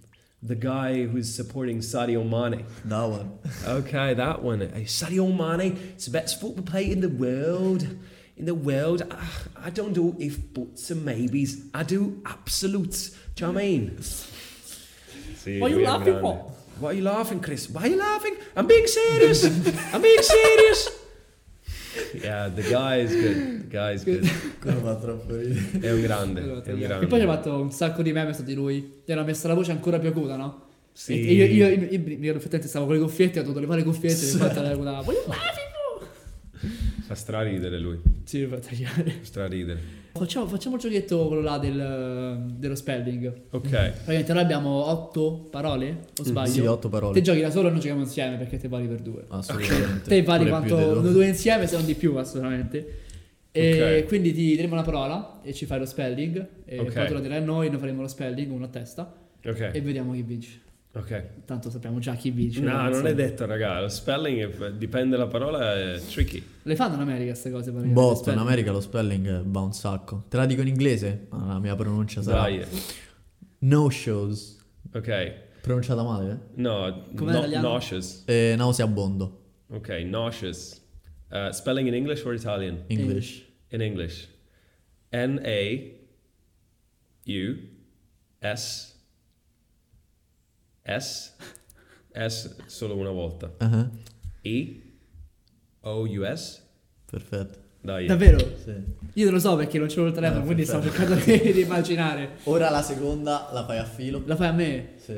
the guy who's supporting Sadio Mane? That one. Okay, that one. Sadio Mane, it's the best football player in the world. In the world, Ah, I don't do if buts and maybes. I do absolutes. Do you know what I mean? See, are you laughing for? Why are you laughing, Chris? Why are you laughing? I'm being serious. I'm being serious. Yeah, the guy is good. The guy is good. Quello fa troppo ridere. È un grande. È un grande. E poi ci ha fatto un sacco di meme su di lui. Gli hanno messo la voce ancora più acuta, no? Sì. E io, io, io, io, io effettivamente stavo con le cuffiette, ho dovuto levare le cuffiette e mi fatta la acuta. Voglio Fa straridere lui. Sì, fa tagliare. Straridere. Facciamo, facciamo il giochetto quello là del, dello spelling. Ok. Praticamente noi abbiamo otto parole, o sbaglio? Sì, otto Te parole. giochi da solo e non giochiamo insieme perché te vali per due. Assolutamente. Te vali Pure quanto due. noi due insieme, se non di più, assolutamente. E Ok. quindi ti diremo una parola e ci fai lo spelling. E Ok. poi tu la dirai a noi, noi faremo lo spelling, uno a testa. Ok. E vediamo chi vince. Ok. Tanto sappiamo già chi vince. No, non è detto, raga. Lo spelling è- dipende dalla parola, è tricky. Le fanno in America queste cose? praticamente, Botto, in? America lo spelling va un sacco. Te la dico in inglese? Ah, la mia pronuncia sarà Dai. no shows. Ok. Pronunciata male, No, Com'è no nauseous. eh? Eh, nauseabondo. Ok, nauseous. Uh, spelling in English or Italian? English. In English. N A U S S solo una volta. Ah, E O U S. Perfetto. Dai. Davvero? Sì. Io non lo so perché non c'ho il telefono, Ah, quindi sto perfetto. cercando di, di immaginare. Ora la seconda la fai a filo. La fai a me? Sì.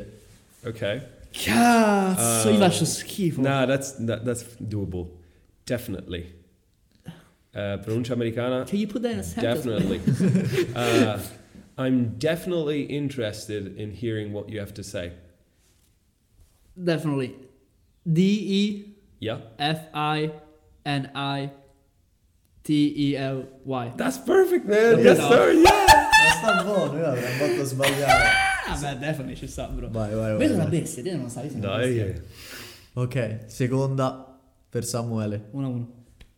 Ok. Cazzo, Uh, io faccio schifo. Nah, that's that, that's doable. Definitely. Uh, pronuncia americana. Can you put that in a sentence? Definitely. uh, I'm definitely interested in hearing what you have to say. Definitely. D E Yeah. F I N I T E L Y. That's perfect, man. Okay, yes, no. sir. Yeah. Ma sta buono, io avrei fatto sbagliare. Ah, beh, definitely ci sta, bro. Vai, vai, vai. Questa è una vai. bestia, te non sai. sei una Dai. bestia. Ok, seconda per Samuele. Uno a uno.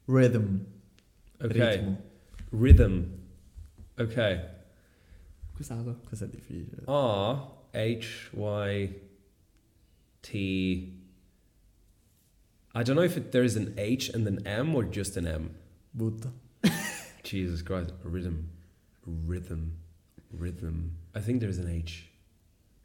Rhythm. Okay. Ritmo. Rhythm. Okay. Questa la so. Questo è difficile. R H Y T. I don't know if it, there's an H and an M or just an M. Butta. Jesus Christ. Rhythm. Rhythm. Rhythm. I think there's an H.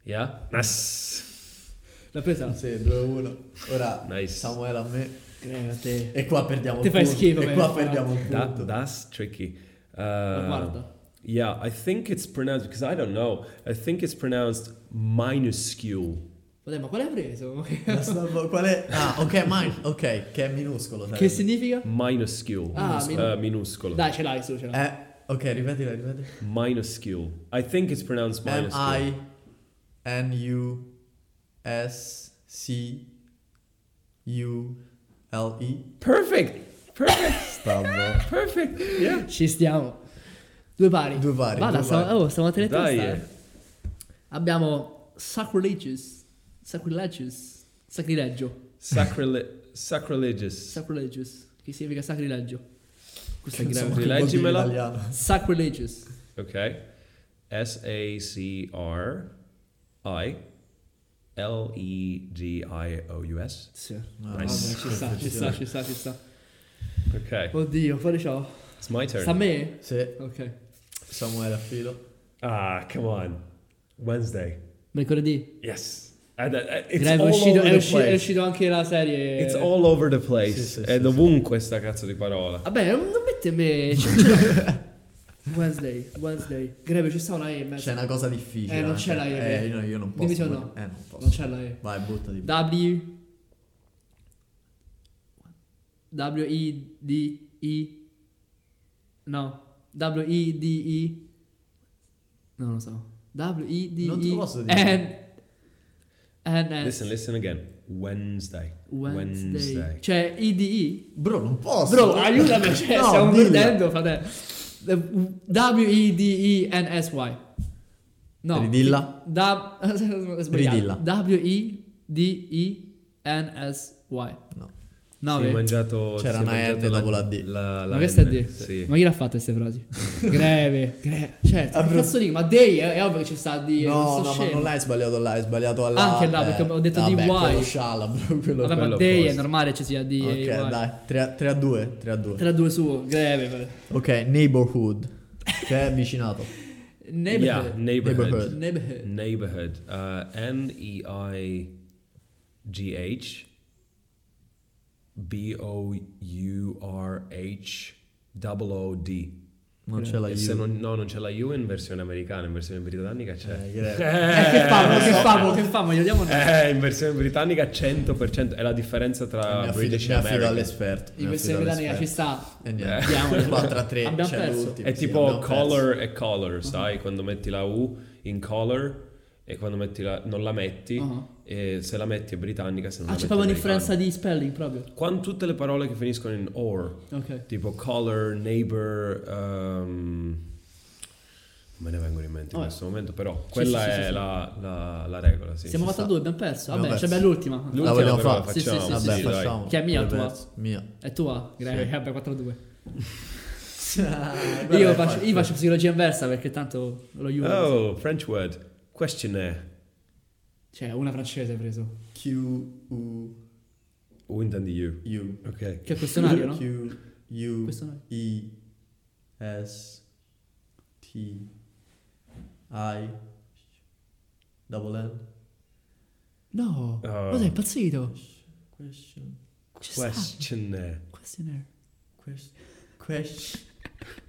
Yeah? Nice. L'ha presa? Sì, 2-1. Ora Nice. Samuele a me. Creo te. E qua perdiamo Ti fai punto. schifo, E qua favore. perdiamo il That, punto. that's tricky. Uh, guarda. yeah, I think it's pronounced, because I don't know, I think it's pronounced minuscule. Vabbè, ma quale hai preso? La sta- Qual è? Ah, ok, mine. Ok, che è minuscolo. che sarebbe. significa? Minuscule. Ah, Uh, minu- minuscolo. Dai, ce l'hai su, ce l'hai. Eh, ok, ripetila, ripeti. Minuscule. I think it's pronounced minuscule. M-I-N-U-S-C-U-L-E. Perfect. Perfect. Sta buono. Perfect. Yeah. Ci stiamo. Due pari. Due pari, Guarda, due pari. oh, stiamo a Dai. testa, eh. Abbiamo sacrilegious. Sacrilegious. Sacrilegio. Sacrile- sacrilegious. Sacrilegious. Che significa sacrilegio? Questo è Insomma, grave. che vuol dire in Leggimela. italiano. Sacrilegious. Okay. S A C R I L E G I O U S. Sì. Ah, Vabbè, Nice. ci sta, ci sta, ci sta, ci sta. Okay. Oddio, fuori ciò. It's my turn. Sta a me? Sì, Ok. Samuele a filo. Ah, come on. Wednesday. Mercoledì. Yes. And, Direi che è uscito, è, è anche la serie. It's all over the place. Sì, sì, è sì, dovunque sta cazzo di parola. Vabbè, non mette me. Wednesday, Wednesday. Greve, ci sta una E. C'è una cosa difficile. Eh, non c'è la E. Eh, io, io non posso. Dimmi sì o no. Eh, non posso. Non c'è la E. Vai, buttati. W. W I D I. No. W I D I. Non lo so. W I D I. Non te lo posso dire. N. Listen, listen again. Wednesday. Wednesday. Wednesday. Cioè, IDE? Bro, non posso. Bro, aiutami, cioè, no, stiamo dillo. perdendo, frate. W-E-D-E-N-S-Y. No. Ridilla. Da- Ridilla. W-E-D-E-N-S-Y. No. 9. Si è mangiato, C'era una R dopo la D. La, la ma questa è D. Sì. Ma chi l'ha fatta queste frasi? greve, greve. Cioè, certo, Avrò... cazzo dico, ma day è, eh, è, ovvio che ci sta D. No, no, scemo. ma non l'hai sbagliato là, hai sbagliato alla Anche là, perché ho detto D, Y. Sciala, bro, quello, Vabbè, quello ma day posto. è normale che ci sia D. Ok, dai, 3, a 2, 3 a 2. 3 a 2 su, greve. Ok, neighborhood, che è vicinato. neighborhood. Yeah, neighborhood. Neighborhood. N-E-I-G-H. B-O-U-R-H double O-D. Non c'è la E se U. non, no, non c'è la U in versione americana, in versione britannica c'è. Eh, che- Eh, che famo, che famo, che famo, diamo. Eh, in versione britannica 100%, è la differenza tra affido, British e American. all'esperto. In affido britannica ci sta. E niente, Diamole. 4 a 3, Abbiamo c'è perso. l'ultimo. È sì, tipo abbiamo perso. color e color, sai? Quando metti la U in color e quando metti la, non la metti, Ah. e se la metti è britannica, se non Ah, la c'è metti proprio è un'influenza americana. di spelling proprio. Quando tutte le parole che finiscono in or, Ok. tipo color, neighbor, um, non me ne vengono in mente in Vabbè. questo momento, però Sì, quella sì, sì, è sì. La, la- la regola. Sì. Siamo ci fatta sta. due, abbiamo perso. Vabbè, c'è abbiamo l'ultima. La L'ultima vogliamo fare? la Sì, sì, facciamo. sì, Vabbè, sì, dai. facciamo. Che è mia o tua? Mia. È tua? Greve, Sì. vabbè, 4-2. Guarda, Io è faccio, io faccio psicologia inversa perché tanto lo aiuto. Oh, French word. Questionnaire. Cioè, una francese hai preso. Q U O intendi you. U. Ok. Che è questionario, no? Q U Questionario. E S T I double N No, Oh. ma sei impazzito? question sta. Questionnaire. Questionnaire. question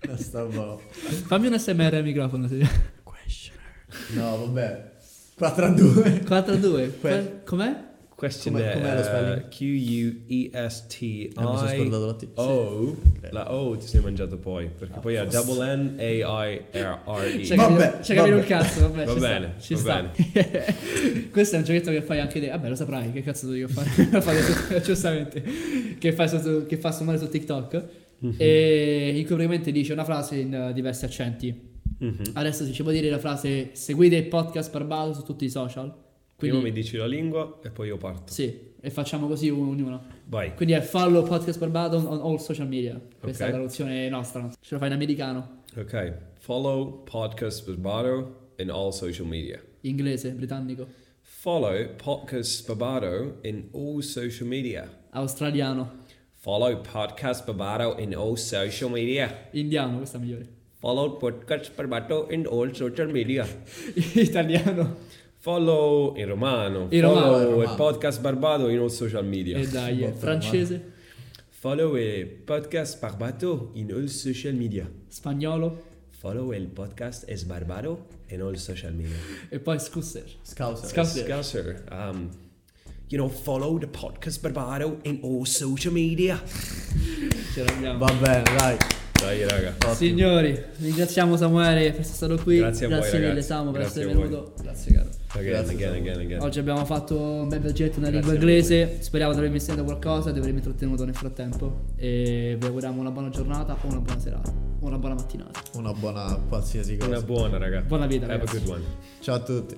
Fammi un SMR al microfono. Se... no vabbè 4 a 2 4-2. Que- Com'è? Questionnaire. com'è lo eh, spelling? Q-U-E-S-T-I. mi sono scordato la T O. La O ti sei mangiato poi. Perché poi è double N A I R R C'è E. Vabbè, capito, c'è capito il cazzo, vabbè. Va ci sta, bene, ci va sta. Questo è un giochetto che fai anche te. Vabbè, lo saprai, che cazzo devo fare? Lo su- giustamente. Che, fai su- che fa suonare su TikTok. Mhm. E in cui praticamente dice una frase in eh, diversi accenti. Mhm. Adesso si ci può dire la frase seguite il podcast Barbato su tutti i social. Prima Quindi, mi dici la lingua e poi io parto. sì, e facciamo così ognuno. Vai. Quindi è follow podcast Barbato on all social media. Questa Ok. è la traduzione nostra. Ce lo fai in americano, Ok. Follow Podcast Barbato in all social media. inglese, britannico, Follow Podcast Barbato in all social media. australiano, Follow Podcast Barbato in all social media. indiano, questa è migliore. Follow Podcast Barbato in all social media. Italiano. Follow in romano. In Follow romano, in romano. podcast Barbato in all social media. E dai, Botta, francese, Follow il podcast Barbato in all social media. spagnolo Follow il podcast Es Barbato in all social media. e poi scusser. Scouser Scouser. Scouser, um, you know, follow the podcast Barbato in all social media. Ce l'abbiamo. va bene dai Dai, raga. Ottimo. Signori, ringraziamo Samuele per essere stato qui. Grazie a voi, mille. Samu per Grazie essere a venuto. Grazie caro. Again, Grazie, again, again, again. Oggi abbiamo fatto un bel viaggetto nella Grazie lingua a inglese. Speriamo di avervi insegnato qualcosa, di avervi intrattenuto nel frattempo. E vi auguriamo una buona giornata o una buona serata. O una buona mattinata. una buona qualsiasi cosa Una buona, raga. Buona vita, Have a ragazzi. good one. ciao a tutti